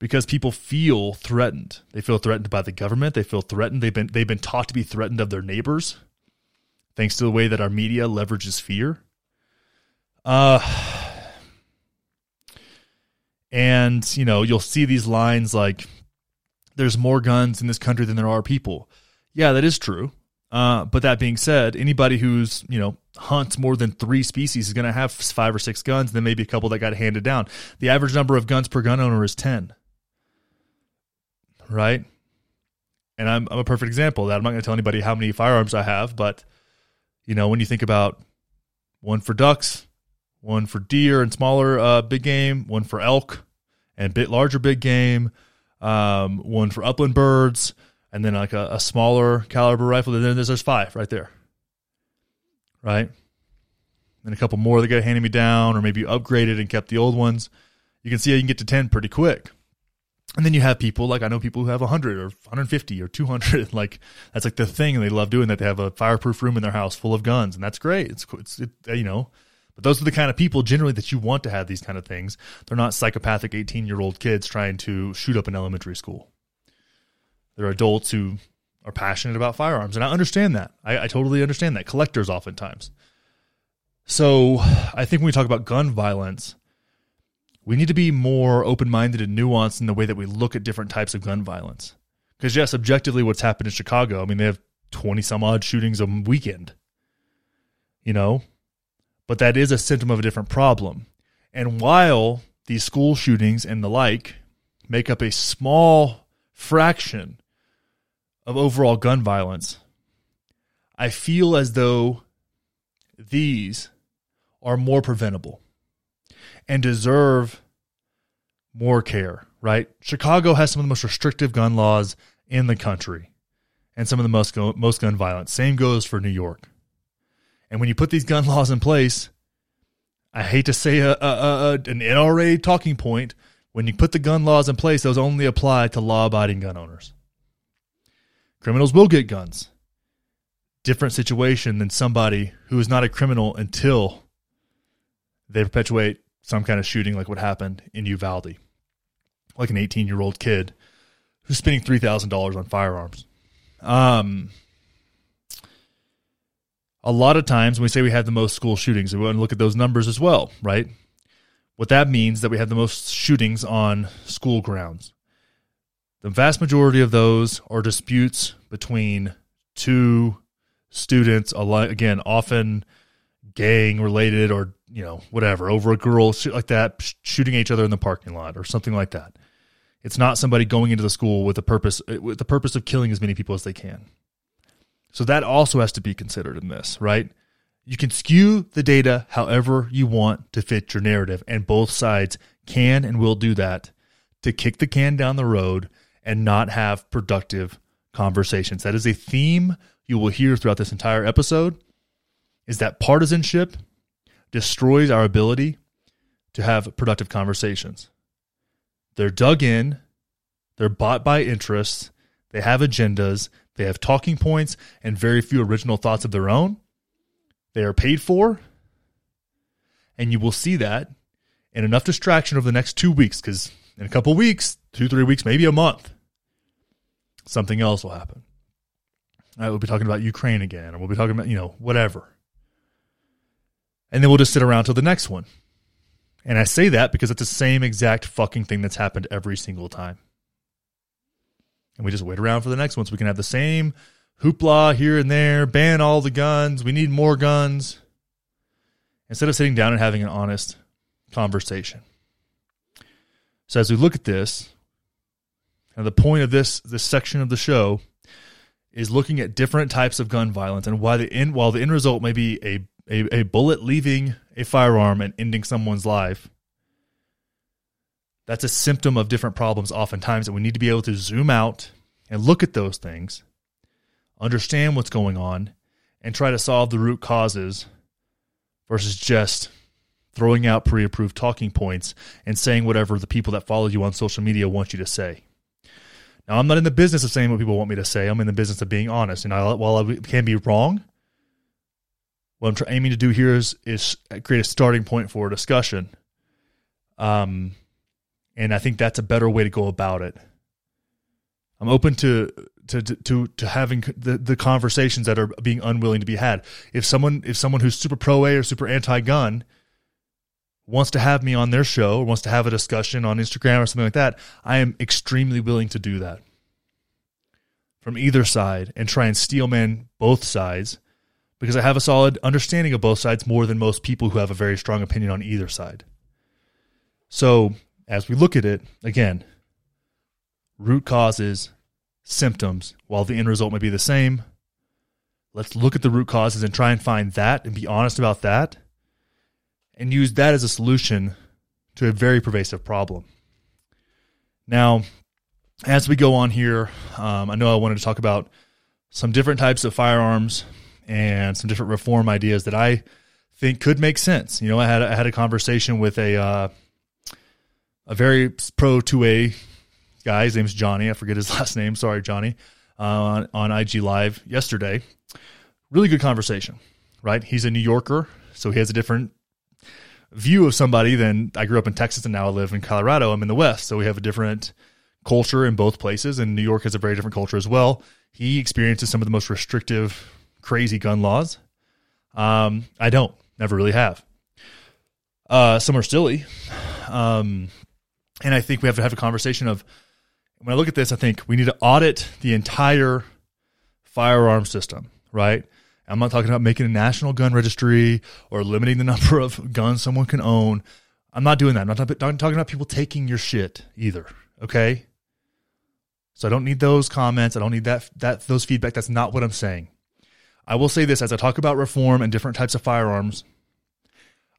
because people feel threatened. They feel threatened by the government. They feel threatened. They've been they've been taught to be threatened of their neighbors, thanks to the way that our media leverages fear. Uh, and you know you'll see these lines like, "There's more guns in this country than there are people." Yeah, that is true. Uh, but that being said, anybody who's you know hunts more than three species is going to have five or six guns. And then maybe a couple that got handed down. The average number of guns per gun owner is ten right? And I'm, I'm a perfect example of that. I'm not going to tell anybody how many firearms I have, but you know, when you think about one for ducks, one for deer and smaller uh, big game, one for elk and bit larger big game, um, one for upland birds, and then like a, a smaller caliber rifle. And Then there's, there's five right there, right? And a couple more that got handed me down, or maybe you upgraded and kept the old ones. You can see how you can get to ten pretty quick. And then you have people like I know people who have 100 or 150 or 200. Like that's like the thing, and they love doing that. They have a fireproof room in their house full of guns, and that's great. It's it's it, you know, but those are the kind of people generally that you want to have these kind of things. They're not psychopathic 18 year old kids trying to shoot up an elementary school. They're adults who are passionate about firearms, and I understand that. I, I totally understand that. Collectors oftentimes. So I think when we talk about gun violence we need to be more open minded and nuanced in the way that we look at different types of gun violence. Because, yes, objectively, what's happened in Chicago, I mean, they have 20 some odd shootings a weekend, you know, but that is a symptom of a different problem. And while these school shootings and the like make up a small fraction of overall gun violence, I feel as though these are more preventable and deserve more care, right? Chicago has some of the most restrictive gun laws in the country and some of the most, most gun violence. Same goes for New York. And when you put these gun laws in place, I hate to say a, a, a, an NRA talking point, when you put the gun laws in place, those only apply to law abiding gun owners. Criminals will get guns. Different situation than somebody who is not a criminal until they perpetuate some kind of shooting like what happened in Uvalde, like an 18 year old kid who's spending three thousand dollars on firearms. Um, a lot of times when we say we have the most school shootings, we want to look at those numbers as well, right? What that means that we have the most shootings on school grounds. The vast majority of those are disputes between two students, again, often gang related or you know whatever over a girl shit like that shooting each other in the parking lot or something like that it's not somebody going into the school with the purpose with the purpose of killing as many people as they can so that also has to be considered in this right you can skew the data however you want to fit your narrative and both sides can and will do that to kick the can down the road and not have productive conversations that is a theme you will hear throughout this entire episode is that partisanship destroys our ability to have productive conversations. They're dug in, they're bought by interests, they have agendas, they have talking points and very few original thoughts of their own. They are paid for, and you will see that in enough distraction over the next two weeks, because in a couple weeks, two, three weeks, maybe a month, something else will happen. I will be talking about Ukraine again, or we'll be talking about, you know, whatever and then we'll just sit around till the next one. And I say that because it's the same exact fucking thing that's happened every single time. And we just wait around for the next one so we can have the same hoopla here and there, ban all the guns, we need more guns, instead of sitting down and having an honest conversation. So as we look at this, and the point of this this section of the show is looking at different types of gun violence and why the end while the end result may be a a, a bullet leaving a firearm and ending someone's life, that's a symptom of different problems oftentimes that we need to be able to zoom out and look at those things, understand what's going on, and try to solve the root causes versus just throwing out pre approved talking points and saying whatever the people that follow you on social media want you to say. Now, I'm not in the business of saying what people want me to say. I'm in the business of being honest. And I, while I can be wrong, what I'm trying, aiming to do here is is create a starting point for a discussion, um, And I think that's a better way to go about it. I'm open to to to to having the, the conversations that are being unwilling to be had. If someone if someone who's super pro A or super anti gun wants to have me on their show or wants to have a discussion on Instagram or something like that, I am extremely willing to do that from either side and try and steelman both sides because I have a solid understanding of both sides more than most people who have a very strong opinion on either side. So, as we look at it, again, root causes, symptoms, while the end result may be the same, let's look at the root causes and try and find that and be honest about that and use that as a solution to a very pervasive problem. Now, as we go on here, um, I know I wanted to talk about some different types of firearms and some different reform ideas that I think could make sense. You know, I had I had a conversation with a uh, a very pro two A guy. His name's Johnny. I forget his last name. Sorry, Johnny. Uh, on, on IG Live yesterday. Really good conversation, right? He's a New Yorker, so he has a different view of somebody than I grew up in Texas and now I live in Colorado. I'm in the West, so we have a different culture in both places, and New York has a very different culture as well. He experiences some of the most restrictive, crazy gun laws. Um, I don't, never really have. Uh, some are silly, um, and I think we have to have a conversation of when I look at this, I think we need to audit the entire firearm system, right? I'm not talking about making a national gun registry or limiting the number of guns someone can own. I'm not doing that. I'm not, talking about people taking your shit either. Okay. So I don't need those comments. I don't need that that those feedback. That's not what I'm saying. I will say this as I talk about reform and different types of firearms.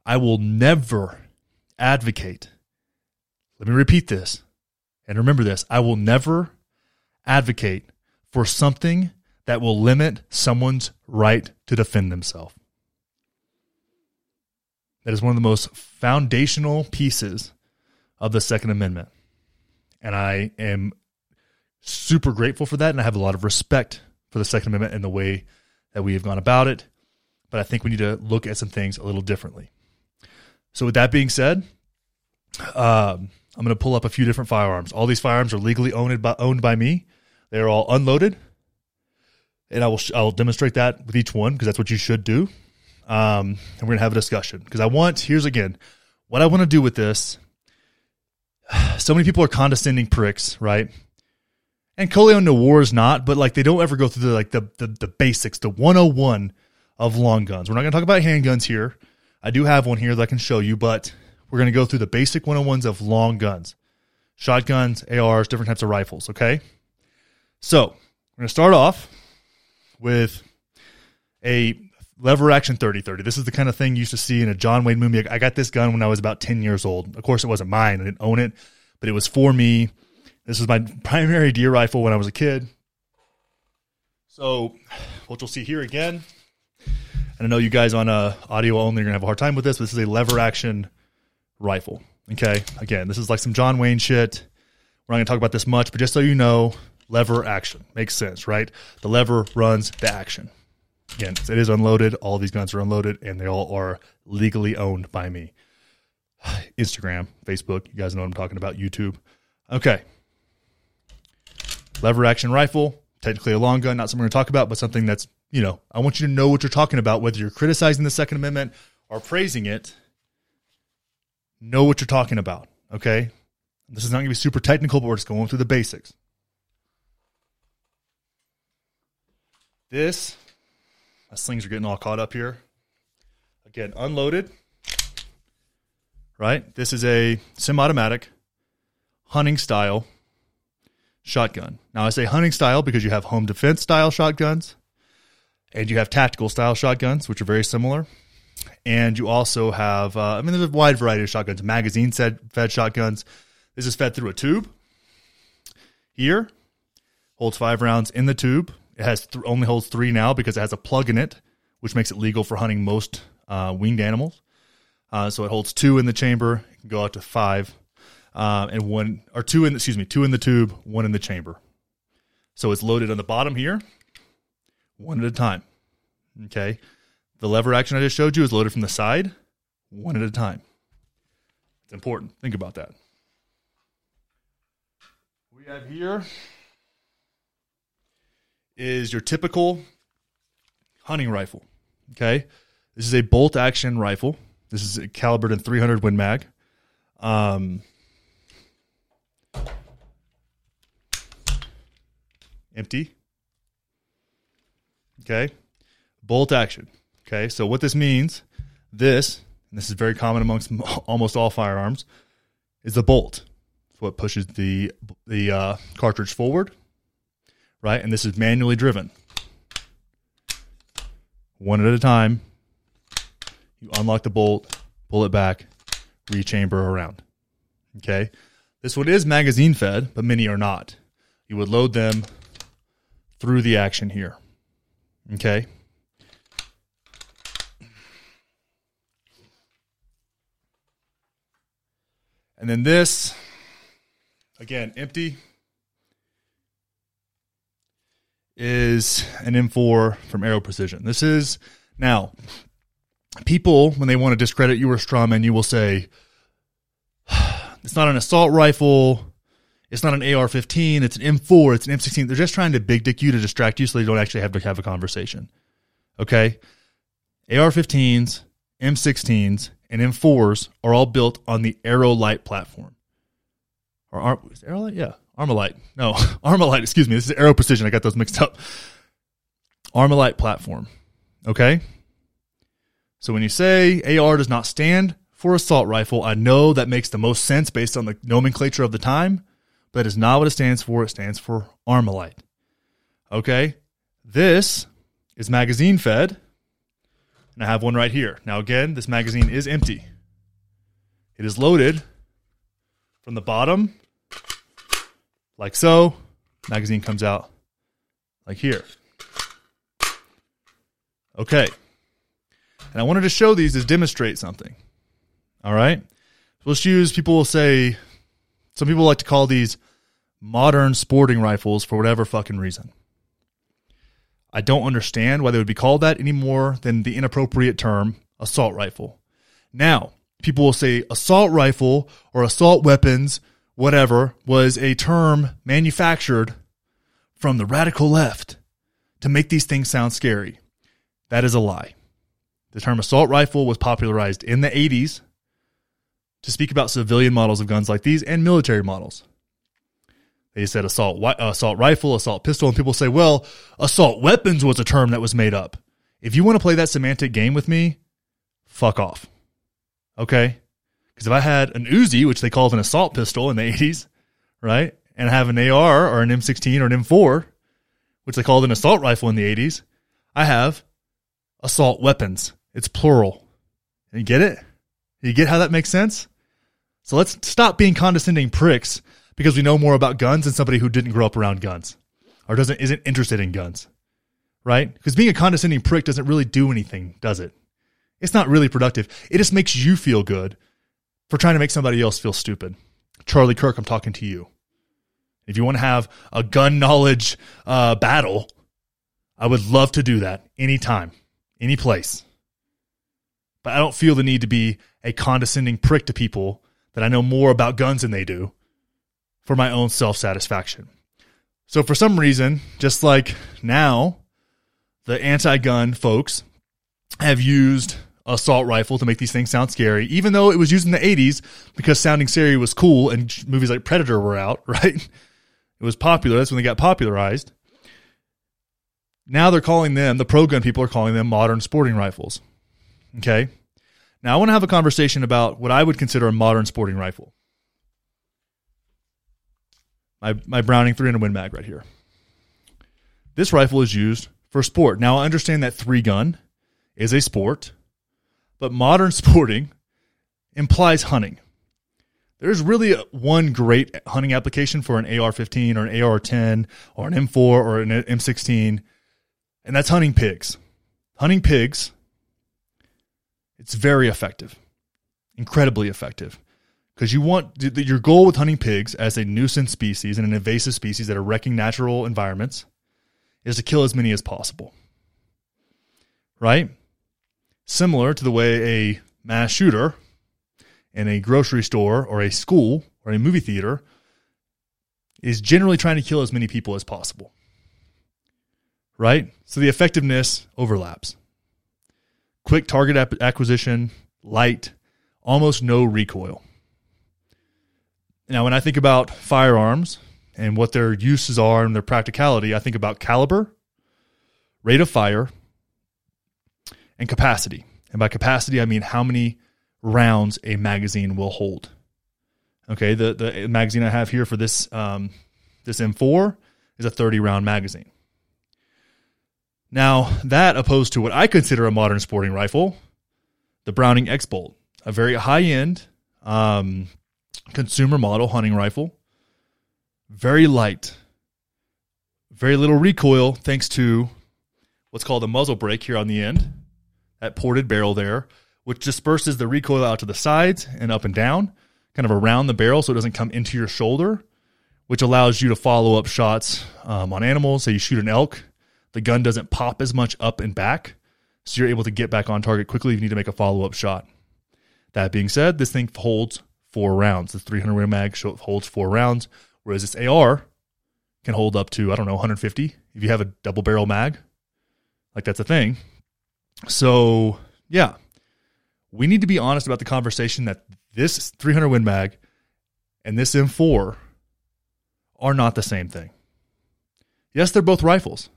I will never advocate. Let me repeat this. And remember this I will never advocate for something that will limit someone's right to defend themselves. That is one of the most foundational pieces of the Second Amendment. And I am super grateful for that. And I have a lot of respect for the Second Amendment and the way that we have gone about it. But I think we need to look at some things a little differently. So, with that being said, um, I'm going to pull up a few different firearms. All these firearms are legally owned by, owned by me. They are all unloaded, and I will I'll demonstrate that with each one because that's what you should do. Um, and we're going to have a discussion because I want here's again what I want to do with this. So many people are condescending pricks, right? And Colion Noir is not, but like they don't ever go through the like the, the the basics, the 101 of long guns. We're not going to talk about handguns here. I do have one here that I can show you, but we're going to go through the basic 101s of long guns shotguns, ARs, different types of rifles. Okay. So we're going to start off with a lever action 3030. This is the kind of thing you used to see in a John Wayne movie. I got this gun when I was about 10 years old. Of course, it wasn't mine. I didn't own it, but it was for me. This was my primary deer rifle when I was a kid. So, what you'll see here again, and I know you guys on uh, audio only are going to have a hard time with this, but this is a lever action rifle. Okay. Again, this is like some John Wayne shit. We're not going to talk about this much, but just so you know, lever action makes sense, right? The lever runs the action. Again, it is unloaded. All these guns are unloaded, and they all are legally owned by me. Instagram, Facebook, you guys know what I'm talking about. YouTube. Okay. Lever action rifle, technically a long gun, not something we're going to talk about, but something that's, you know, I want you to know what you're talking about, whether you're criticizing the Second Amendment or praising it know what you're talking about. Okay. This is not going to be super technical, but we're just going through the basics. This, my slings are getting all caught up here. Again, unloaded. Right? This is a semi automatic hunting style shotgun. Now, I say hunting style because you have home defense style shotguns and you have tactical style shotguns, which are very similar and you also have uh, I mean there's a wide variety of shotguns, magazine fed, shotguns. This is fed through a tube. Here holds five rounds in the tube. It has th- only holds three now because it has a plug in it, which makes it legal for hunting most uh, winged animals. Uh, so it holds two in the chamber, can go out to five, uh, and one or two in excuse me two in the tube, one in the chamber. So it's loaded on the bottom here, one at a time. Okay. The lever action I just showed you is loaded from the side, one at a time. It's important. Think about that. we have here is your typical hunting rifle. Okay, this is a bolt action rifle. This is calibered in 300 Win Mag. Um, empty. Okay, bolt action. Okay, so what this means, this, and this is very common amongst almost all firearms, is the bolt. It's what pushes the the uh, cartridge forward, right? And this is manually driven, one at a time. You unlock the bolt, pull it back, rechamber around. Okay, this one is magazine fed, but many are not. You would load them through the action here. Okay. And then this, again, empty, is an M4 from Aero Precision. This is now people when they want to discredit you or strawman, you will say it's not an assault rifle, it's not an AR-15, it's an M4, it's an M16. They're just trying to big dick you to distract you so they don't actually have to have a conversation. Okay, AR-15s, M16s, and M4s are all built on the Aerolite platform. Or Ar- Aerolite? Yeah. Armalite. No, Armalite, excuse me. This is Aero Precision. I got those mixed up. Armalite platform. Okay? So when you say AR does not stand for assault rifle, I know that makes the most sense based on the nomenclature of the time, but that is not what it stands for. It stands for Armalite. Okay? This is magazine fed. And I have one right here. Now, again, this magazine is empty. It is loaded from the bottom, like so. Magazine comes out like here. Okay. And I wanted to show these to demonstrate something. All right. So let's use, people will say, some people like to call these modern sporting rifles for whatever fucking reason. I don't understand why they would be called that any more than the inappropriate term assault rifle. Now, people will say assault rifle or assault weapons, whatever, was a term manufactured from the radical left to make these things sound scary. That is a lie. The term assault rifle was popularized in the 80s to speak about civilian models of guns like these and military models. They said assault assault rifle, assault pistol, and people say, "Well, assault weapons was a term that was made up." If you want to play that semantic game with me, fuck off. Okay? Because if I had an Uzi, which they called an assault pistol in the 80s, right? And I have an AR or an M16 or an M4, which they called an assault rifle in the 80s, I have assault weapons. It's plural. You get it? You get how that makes sense? So let's stop being condescending pricks because we know more about guns than somebody who didn't grow up around guns or doesn't isn't interested in guns. Right? Because being a condescending prick doesn't really do anything, does it? It's not really productive. It just makes you feel good for trying to make somebody else feel stupid. Charlie Kirk, I'm talking to you. If you want to have a gun knowledge uh, battle, I would love to do that anytime, any place. But I don't feel the need to be a condescending prick to people that I know more about guns than they do for my own self satisfaction. So, for some reason, just like now, the anti gun folks have used assault rifle to make these things sound scary, even though it was used in the 80s because sounding scary was cool and movies like Predator were out, right? It was popular. That's when they got popularized. Now they're calling them, the pro gun people are calling them modern sporting rifles. Okay. Now I want to have a conversation about what I would consider a modern sporting rifle. My, my Browning 300 Win Mag right here. This rifle is used for sport. Now I understand that three gun is a sport, but modern sporting implies hunting. There's really one great hunting application for an AR-15 or an AR-10 or an M4 or an M16, and that's hunting pigs. Hunting pigs, it's very effective, incredibly effective, because you want your goal with hunting pigs as a nuisance species and an invasive species that are wrecking natural environments is to kill as many as possible. Right? Similar to the way a mass shooter in a grocery store or a school or a movie theater is generally trying to kill as many people as possible. Right? So the effectiveness overlaps. Quick target acquisition, light, almost no recoil. Now, when I think about firearms and what their uses are and their practicality, I think about caliber, rate of fire, and capacity. And by capacity, I mean how many rounds a magazine will hold. Okay, the the magazine I have here for this um, this M4 is a 30 round magazine. Now that opposed to what I consider a modern sporting rifle, the Browning X Bolt, a very high end um, consumer model hunting rifle, very light, very little recoil thanks to what's called a muzzle brake here on the end, that ported barrel there, which disperses the recoil out to the sides and up and down, kind of around the barrel so it doesn't come into your shoulder, which allows you to follow up shots um, on animals. Say you shoot an elk, the gun doesn't pop as much up and back, so you're able to get back on target quickly if you need to make a follow up shot. That being said, this thing holds four rounds. The 300 round mag holds four rounds, whereas this AR can hold up to I don't know 150 if you have a double barrel mag. Like that's a thing. So yeah, we need to be honest about the conversation that this 300 Win Mag and this M4 are not the same thing. Yes, they're both rifles.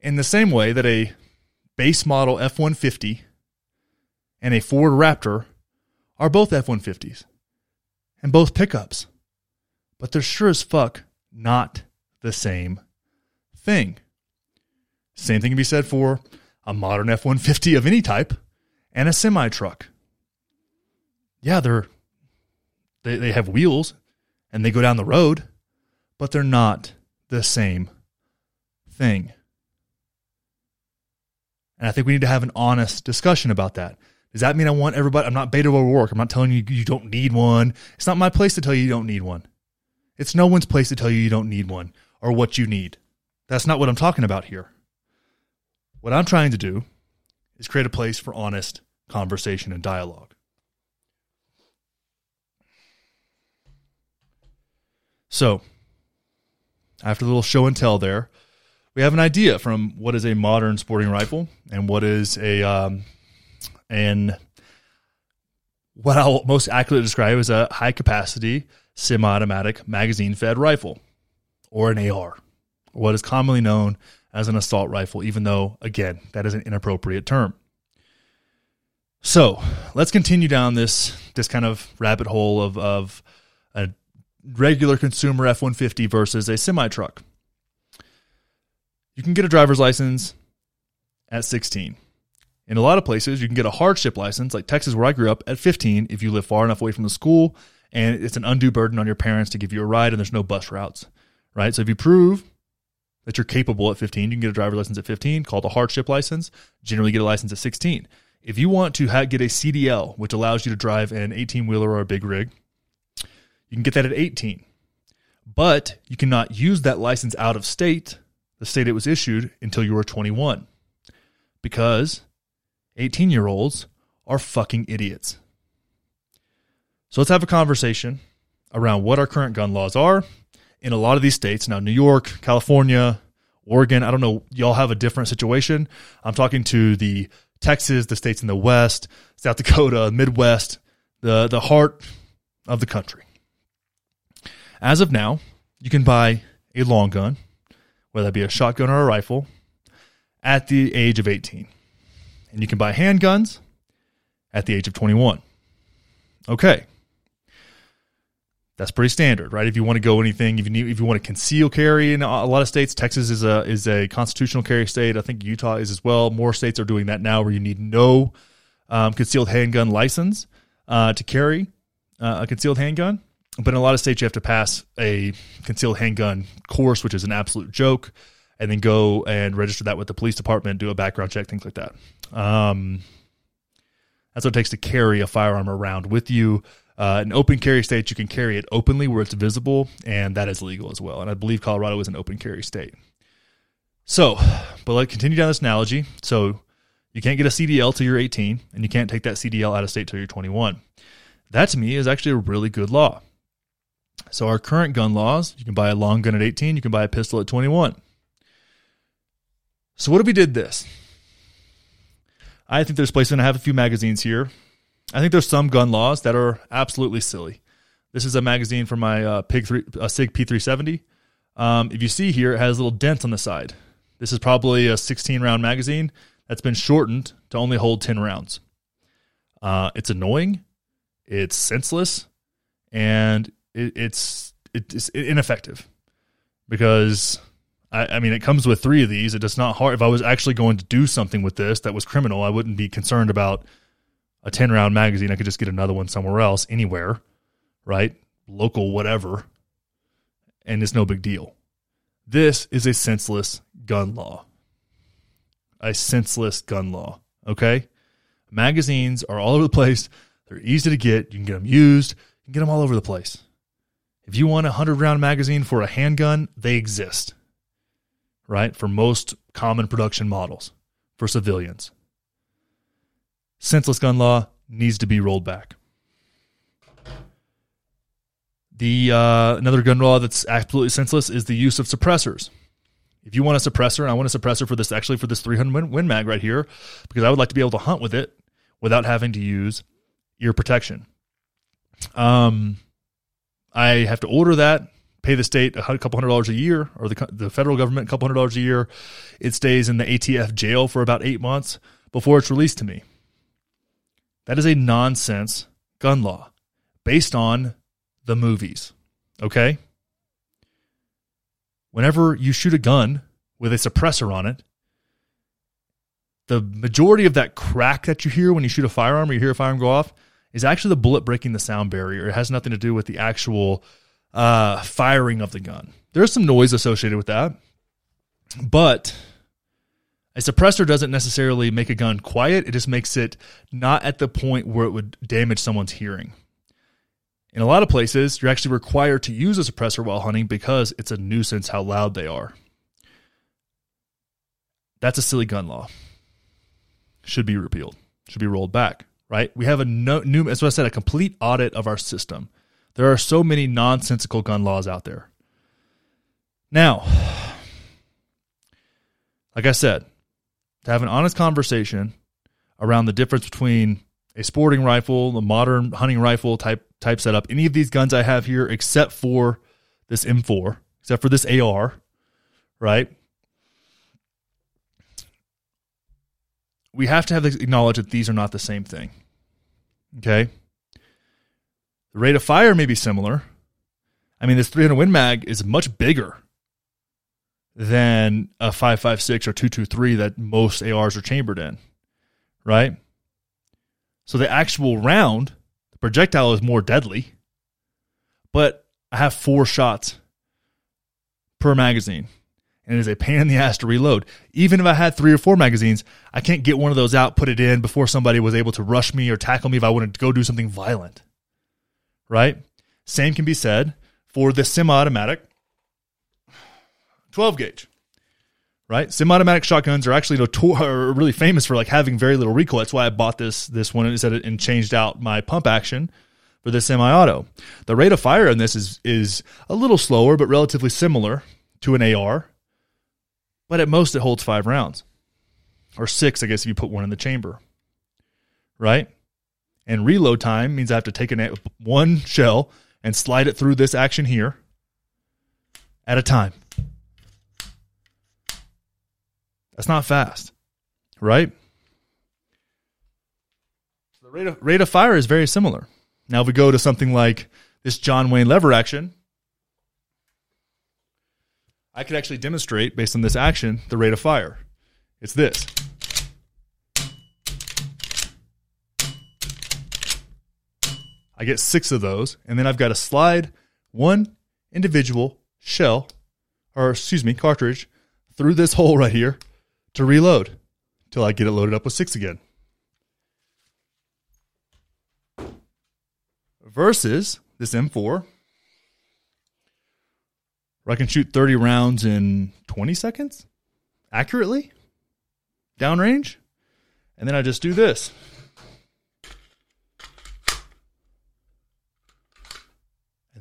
In the same way that a base model F 150 and a Ford Raptor are both F 150s and both pickups. But they're sure as fuck not the same thing. Same thing can be said for a modern F 150 of any type and a semi truck. Yeah, they're they, they have wheels and they go down the road, but they're not the same thing. And I think we need to have an honest discussion about that. Does that mean I want everybody? I'm not Beto O'Rourke. I'm not telling you you don't need one. It's not my place to tell you you don't need one. It's no one's place to tell you you don't need one or what you need. That's not what I'm talking about here. What I'm trying to do is create a place for honest conversation and dialogue. So, after a little show and tell there, we have an idea from what is a modern sporting rifle and what is a um, and what I'll most accurately describe as a high capacity semi-automatic magazine fed rifle or an AR, what is commonly known as an assault rifle, even though again that is an inappropriate term. So let's continue down this this kind of rabbit hole of of a regular consumer F one fifty versus a semi truck. You can get a driver's license at sixteen. In a lot of places, you can get a hardship license, like Texas, where I grew up, at 15 if you live far enough away from the school and it's an undue burden on your parents to give you a ride and there's no bus routes, right? So if you prove that you're capable at 15, you can get a driver's license at 15, called a hardship license, generally get a license at 16. If you want to ha- get a CDL, which allows you to drive an 18 wheeler or a big rig, you can get that at 18. But you cannot use that license out of state, the state it was issued, until you are 21. Because 18 year olds are fucking idiots. So let's have a conversation around what our current gun laws are in a lot of these states. Now, New York, California, Oregon, I don't know, y'all have a different situation. I'm talking to the Texas, the states in the West, South Dakota, Midwest, the, the heart of the country. As of now, you can buy a long gun, whether that be a shotgun or a rifle, at the age of 18. And you can buy handguns at the age of 21. Okay that's pretty standard, right? If you want to go anything, if you need, if you want to conceal carry in a lot of states, Texas is a is a constitutional carry state. I think Utah is as well. More states are doing that now, where you need no um, concealed handgun license uh, to carry uh, a concealed handgun. But in a lot of states, you have to pass a concealed handgun course, which is an absolute joke, and then go and register that with the police department, do a background check, things like that. Um, that's what it takes to carry a firearm around with you. Uh, in open carry states, you can carry it openly where it's visible, and that is legal as well. And I believe Colorado is an open carry state. So, but let's continue down this analogy. So, you can't get a CDL till you're 18, and you can't take that CDL out of state till you're 21. That to me is actually a really good law. So our current gun laws, you can buy a long gun at 18, you can buy a pistol at 21. So what if we did this? I think there's place to have a few magazines here. I think there's some gun laws that are absolutely silly. This is a magazine for my uh, Pig three, uh, Sig P370. Um, if you see here, it has little dent on the side. This is probably a 16 round magazine that's been shortened to only hold 10 rounds. Uh, it's annoying, it's senseless, and it, it's it's ineffective because I, I, mean it comes with three of these. It does not hard. If I was actually going to do something with this that was criminal, I wouldn't be concerned about a 10 round magazine. I could just get another one somewhere else, anywhere, right? Local, whatever. And it's no big deal. This is a senseless gun law. A senseless gun law. Okay? Magazines are all over the place. They're easy to get. You can get them used. You can get them all over the place. If you want a 100 round magazine for a handgun, they exist, right? For most common production models for civilians senseless gun law needs to be rolled back. The uh, another gun law that's absolutely senseless is the use of suppressors. If you want a suppressor, I want a suppressor for this actually for this 300 Win Mag right here, because I would like to be able to hunt with it without having to use ear protection. Um, I have to order that, pay the state a couple hundred dollars a year, or the the federal government a couple hundred dollars a year. It stays in the ATF jail for about eight months before it's released to me. That is a nonsense gun law based on the movies. Okay? Whenever you shoot a gun with a suppressor on it, the majority of that crack that you hear when you shoot a firearm or you hear a firearm go off is actually the bullet breaking the sound barrier. It has nothing to do with the actual uh, firing of the gun. There's some noise associated with that, but a suppressor doesn't necessarily make a gun quiet, it just makes it not at the point where it would damage someone's hearing. In a lot of places, you're actually required to use a suppressor while hunting because it's a nuisance how loud they are. That's a silly gun law. Should be repealed. Should be rolled back, right? We have a no, new, as I said, a complete audit of our system. There are so many nonsensical gun laws out there. Now, like I said, to have an honest conversation around the difference between a sporting rifle, a modern hunting rifle type type setup, any of these guns I have here, except for this M4, except for this AR, right? We have to have acknowledge that these are not the same thing. Okay. The rate of fire may be similar. I mean, this 300 Win Mag is much bigger than a 556 or 223 that most ARs are chambered in, right? So the actual round, the projectile is more deadly, but I have four shots per magazine. And it is a pain in the ass to reload. Even if I had three or four magazines, I can't get one of those out, put it in before somebody was able to rush me or tackle me if I wanted to go do something violent. Right? Same can be said for the semi automatic 12 gauge, right? Semi-automatic shotguns are actually notor- are really famous for like having very little recoil. That's why I bought this this one instead and changed out my pump action for the semi-auto. The rate of fire in this is is a little slower, but relatively similar to an AR. But at most, it holds five rounds, or six, I guess, if you put one in the chamber, right? And reload time means I have to take an, one shell and slide it through this action here at a time. That's not fast, right? The rate of, rate of fire is very similar. Now, if we go to something like this John Wayne lever action, I could actually demonstrate based on this action the rate of fire. It's this. I get six of those, and then I've got to slide one individual shell, or excuse me, cartridge, through this hole right here to reload till I get it loaded up with six again. Versus this M4, where I can shoot 30 rounds in 20 seconds accurately, downrange, and then I just do this.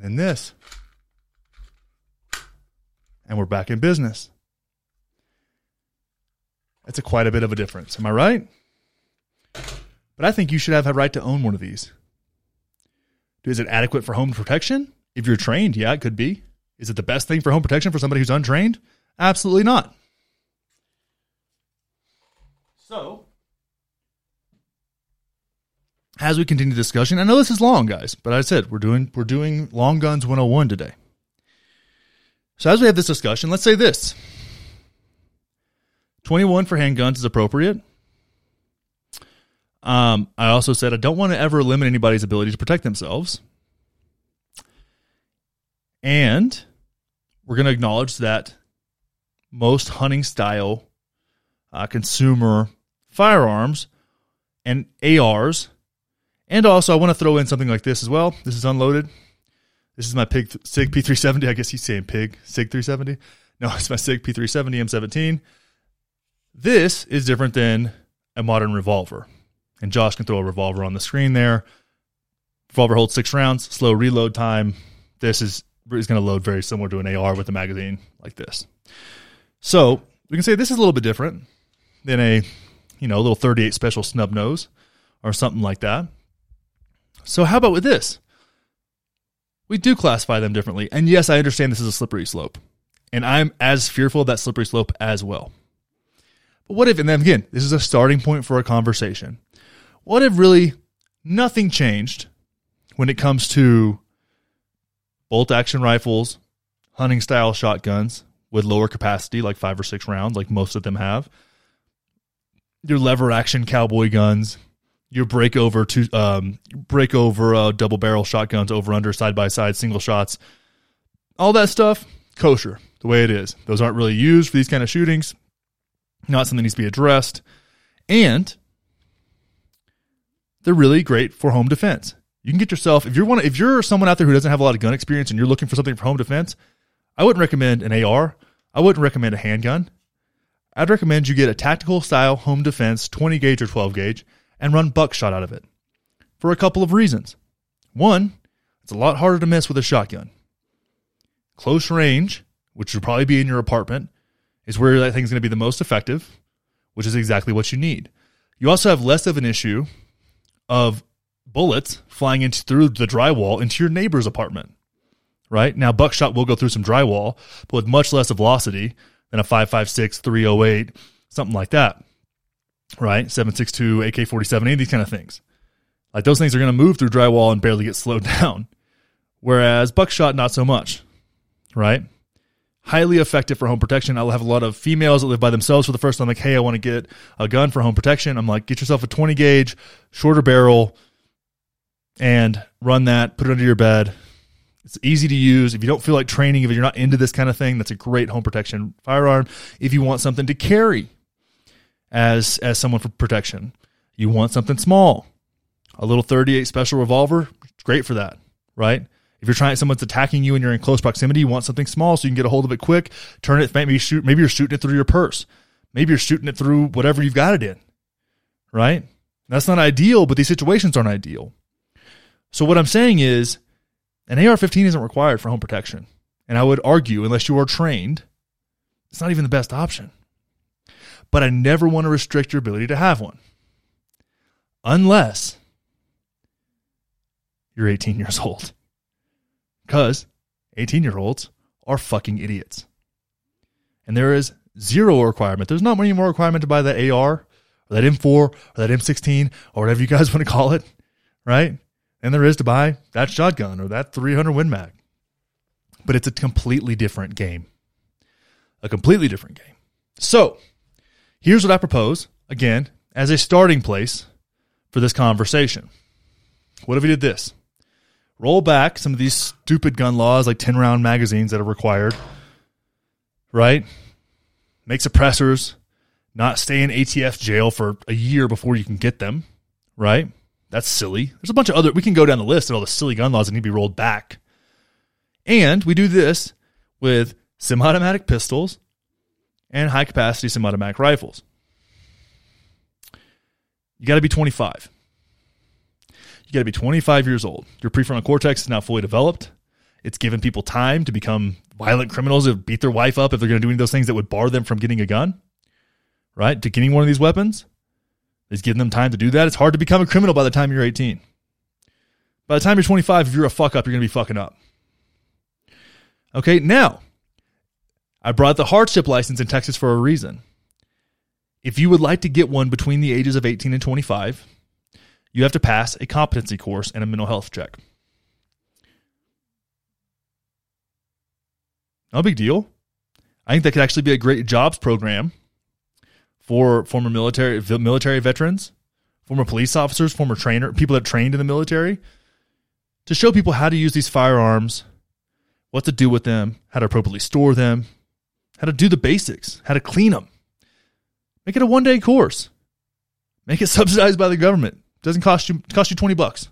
and then this. And we're back in business. That's a quite a bit of a difference. Am I right? But I think you should have a right to own one of these. Is it adequate for home protection? If you're trained, yeah, it could be. Is it the best thing for home protection for somebody who's untrained? Absolutely not. So, as we continue the discussion, I know this is long, guys, but I said we're doing we're doing long guns 101 today. So as we have this discussion, let's say this. 21 for handguns is appropriate. Um, I also said I don't want to ever limit anybody's ability to protect themselves. And we're going to acknowledge that most hunting style uh, consumer firearms and ARs, and also I want to throw in something like this as well. This is unloaded. This is my Pig Sig P370. I guess he's saying Pig Sig 370. No, it's my Sig P370 M17. This is different than a modern revolver. And Josh can throw a revolver on the screen there. Revolver holds six rounds, slow reload time. This is is going to load very similar to an AR with a magazine like this. So we can say this is a little bit different than a you know a little 38 special snub nose or something like that. So how about with this? We do classify them differently. And yes, I understand this is a slippery slope. And I'm as fearful of that slippery slope as well. But what if, and then again, this is a starting point for a conversation. What if really nothing changed when it comes to bolt action rifles, hunting style shotguns with lower capacity, like five or six rounds, like most of them have, your lever action cowboy guns, your break over to um, break over uh, double barrel shotguns over under side by side single shots, all that stuff kosher the way it is. Those aren't really used for these kind of shootings. Not something needs to be addressed, and they're really great for home defense. You can get yourself if you're one if you're someone out there who doesn't have a lot of gun experience and you're looking for something for home defense. I wouldn't recommend an AR. I wouldn't recommend a handgun. I'd recommend you get a tactical style home defense 20 gauge or 12 gauge and run buckshot out of it for a couple of reasons. One, it's a lot harder to miss with a shotgun. Close range, which would probably be in your apartment, is where that thing's going to be the most effective, which is exactly what you need. You also have less of an issue of bullets flying into through the drywall into your neighbor's apartment. Right? Now buckshot will go through some drywall, but with much less of velocity than a 556, 308, something like that right? 762, AK 47, any of these kind of things. Like those things are going to move through drywall and barely get slowed down. Whereas buckshot, not so much, right? Highly effective for home protection. I'll have a lot of females that live by themselves for the first time, like, hey, I want to get a gun for home protection. I'm like, get yourself a 20 gauge, shorter barrel, and run that, put it under your bed. It's easy to use. If you don't feel like training, if you're not into this kind of thing, that's a great home protection firearm. If you want something to carry, as as someone for protection. You want something small. A little 38 special revolver, great for that, right? If you're trying someone's attacking you and you're in close proximity, you want something small so you can get a hold of it quick, turn it, maybe shoot, maybe you're shooting it through your purse. Maybe you're shooting it through whatever you've got it in. Right? That's not ideal, but these situations aren't ideal. So what I'm saying is an AR-15 isn't required for home protection. And I would argue, unless you are trained, it's not even the best option but I never want to restrict your ability to have one. Unless you're 18 years old. Because 18 year olds are fucking idiots. And there is zero requirement. There's not any more requirement to buy that AR or that M4 or that M16 or whatever you guys want to call it, right? And there is to buy that shotgun or that 300 Win Mag. But it's a completely different game. A completely different game. So, Here's what I propose, again, as a starting place for this conversation. What if we did this? Roll back some of these stupid gun laws like 10 round magazines that are required, right? Make suppressors not stay in ATF jail for a year before you can get them, right? That's silly. There's a bunch of other, we can go down the list of all the silly gun laws that need to be rolled back. And we do this with semi automatic pistols and high capacity semi automatic rifles. You got to be 25. You got to be 25 years old. Your prefrontal cortex is now fully developed, It's given people time to become violent criminals, to beat their wife up if they're going to do any of those things that would bar them from getting a gun, right? To getting one of these weapons. It's giving them time to do that. It's hard to become a criminal by the time you're 18. By the time you're 25, if you're a fuck up, you're going to be fucking up. Okay, now, I brought the hardship license in Texas for a reason. If you would like to get one between the ages of 18 and 25, you have to pass a competency course and a mental health check. No big deal. I think that could actually be a great jobs program for former military military veterans, former police officers, former trainer, people that trained in the military to show people how to use these firearms, what to do with them, how to appropriately store them, how to do the basics, how to clean them. Make it a one day course. Make it subsidized by the government. Doesn't cost you cost you 20 bucks.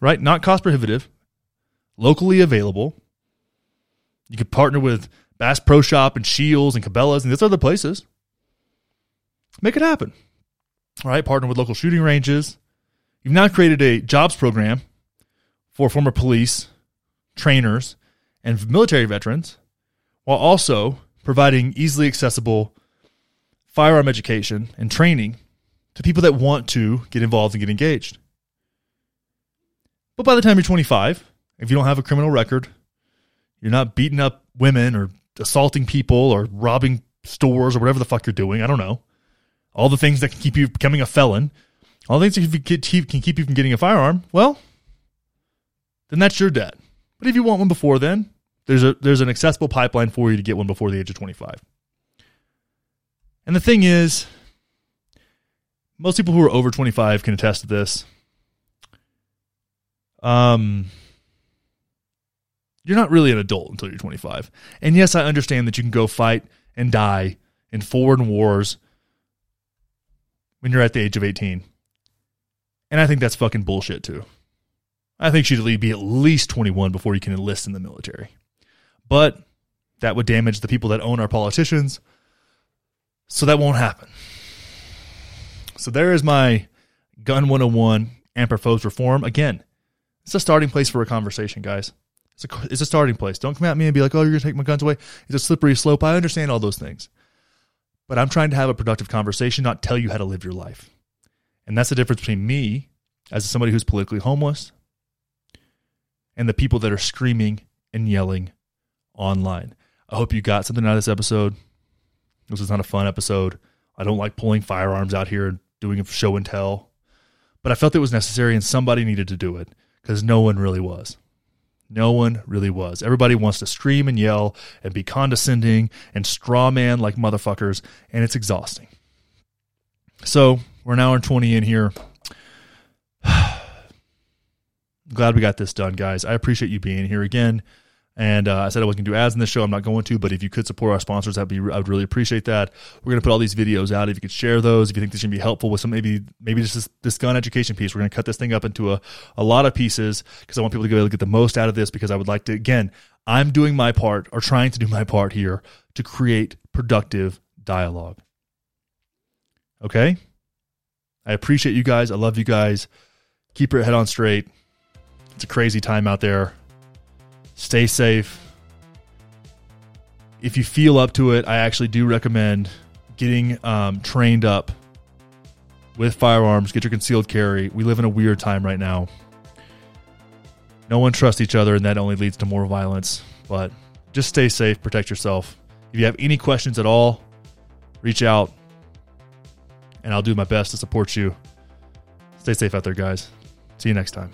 Right? Not cost prohibitive. Locally available. You could partner with Bass Pro Shop and Shields and Cabela's and these other places. Make it happen. All right, partner with local shooting ranges. You've now created a jobs program for former police, trainers, and military veterans, while also providing easily accessible firearm education and training to people that want to get involved and get engaged. But by the time you're 25, if you don't have a criminal record, you're not beating up women or assaulting people or robbing stores or whatever the fuck you're doing. I don't know. All the things that can keep you becoming a felon, all the things that can keep you from getting a firearm. Well, then that's your debt. But if you want one before then, there's a there's an accessible pipeline for you to get one before the age of 25. And the thing is, most people who are over 25 can attest to this. Um, you're not really an adult until you're 25. And yes, I understand that you can go fight and die in foreign wars when you're at the age of 18. And I think that's fucking bullshit too. I think you should be at least 21 before you can enlist in the military. But that would damage the people that own our politicians. So that won't happen. So there is my gun 101 and proposed reform. Again, it's a starting place for a conversation, guys. It's a, it's a starting place. Don't come at me and be like, oh, you're going to take my guns away. It's a slippery slope. I understand all those things. But I'm trying to have a productive conversation, not tell you how to live your life. And that's the difference between me as somebody who's politically homeless and the people that are screaming and yelling online. I hope you got something out of this episode. This was not a fun episode. I don't like pulling firearms out here and doing a show and tell, but I felt it was necessary and somebody needed to do it because no one really was. No one really was. Everybody wants to scream and yell and be condescending and straw man like motherfuckers, and it's exhausting. So we're now in 20 in here. Glad we got this done, guys. I appreciate you being here again. And uh, I said I wasn't going to do ads in this show. I'm not going to, but if you could support our sponsors, that'd be I would really appreciate that. We're going to put all these videos out. If you could share those, if you think this can be helpful with some maybe maybe just this, this gun education piece, we're going to cut this thing up into a, a lot of pieces because I want people to be able to get the most out of this. Because I would like to again, I'm doing my part or trying to do my part here to create productive dialogue. Okay, I appreciate you guys. I love you guys. Keep your head on straight. It's a crazy time out there Stay safe. If you feel up to it, I actually do recommend getting um, trained up with firearms. Get your concealed carry. We live in a weird time right now. No one trusts each other, and that only leads to more violence. But just stay safe, protect yourself. If you have any questions at all, reach out, and I'll do my best to support you. Stay safe out there, guys. See you next time.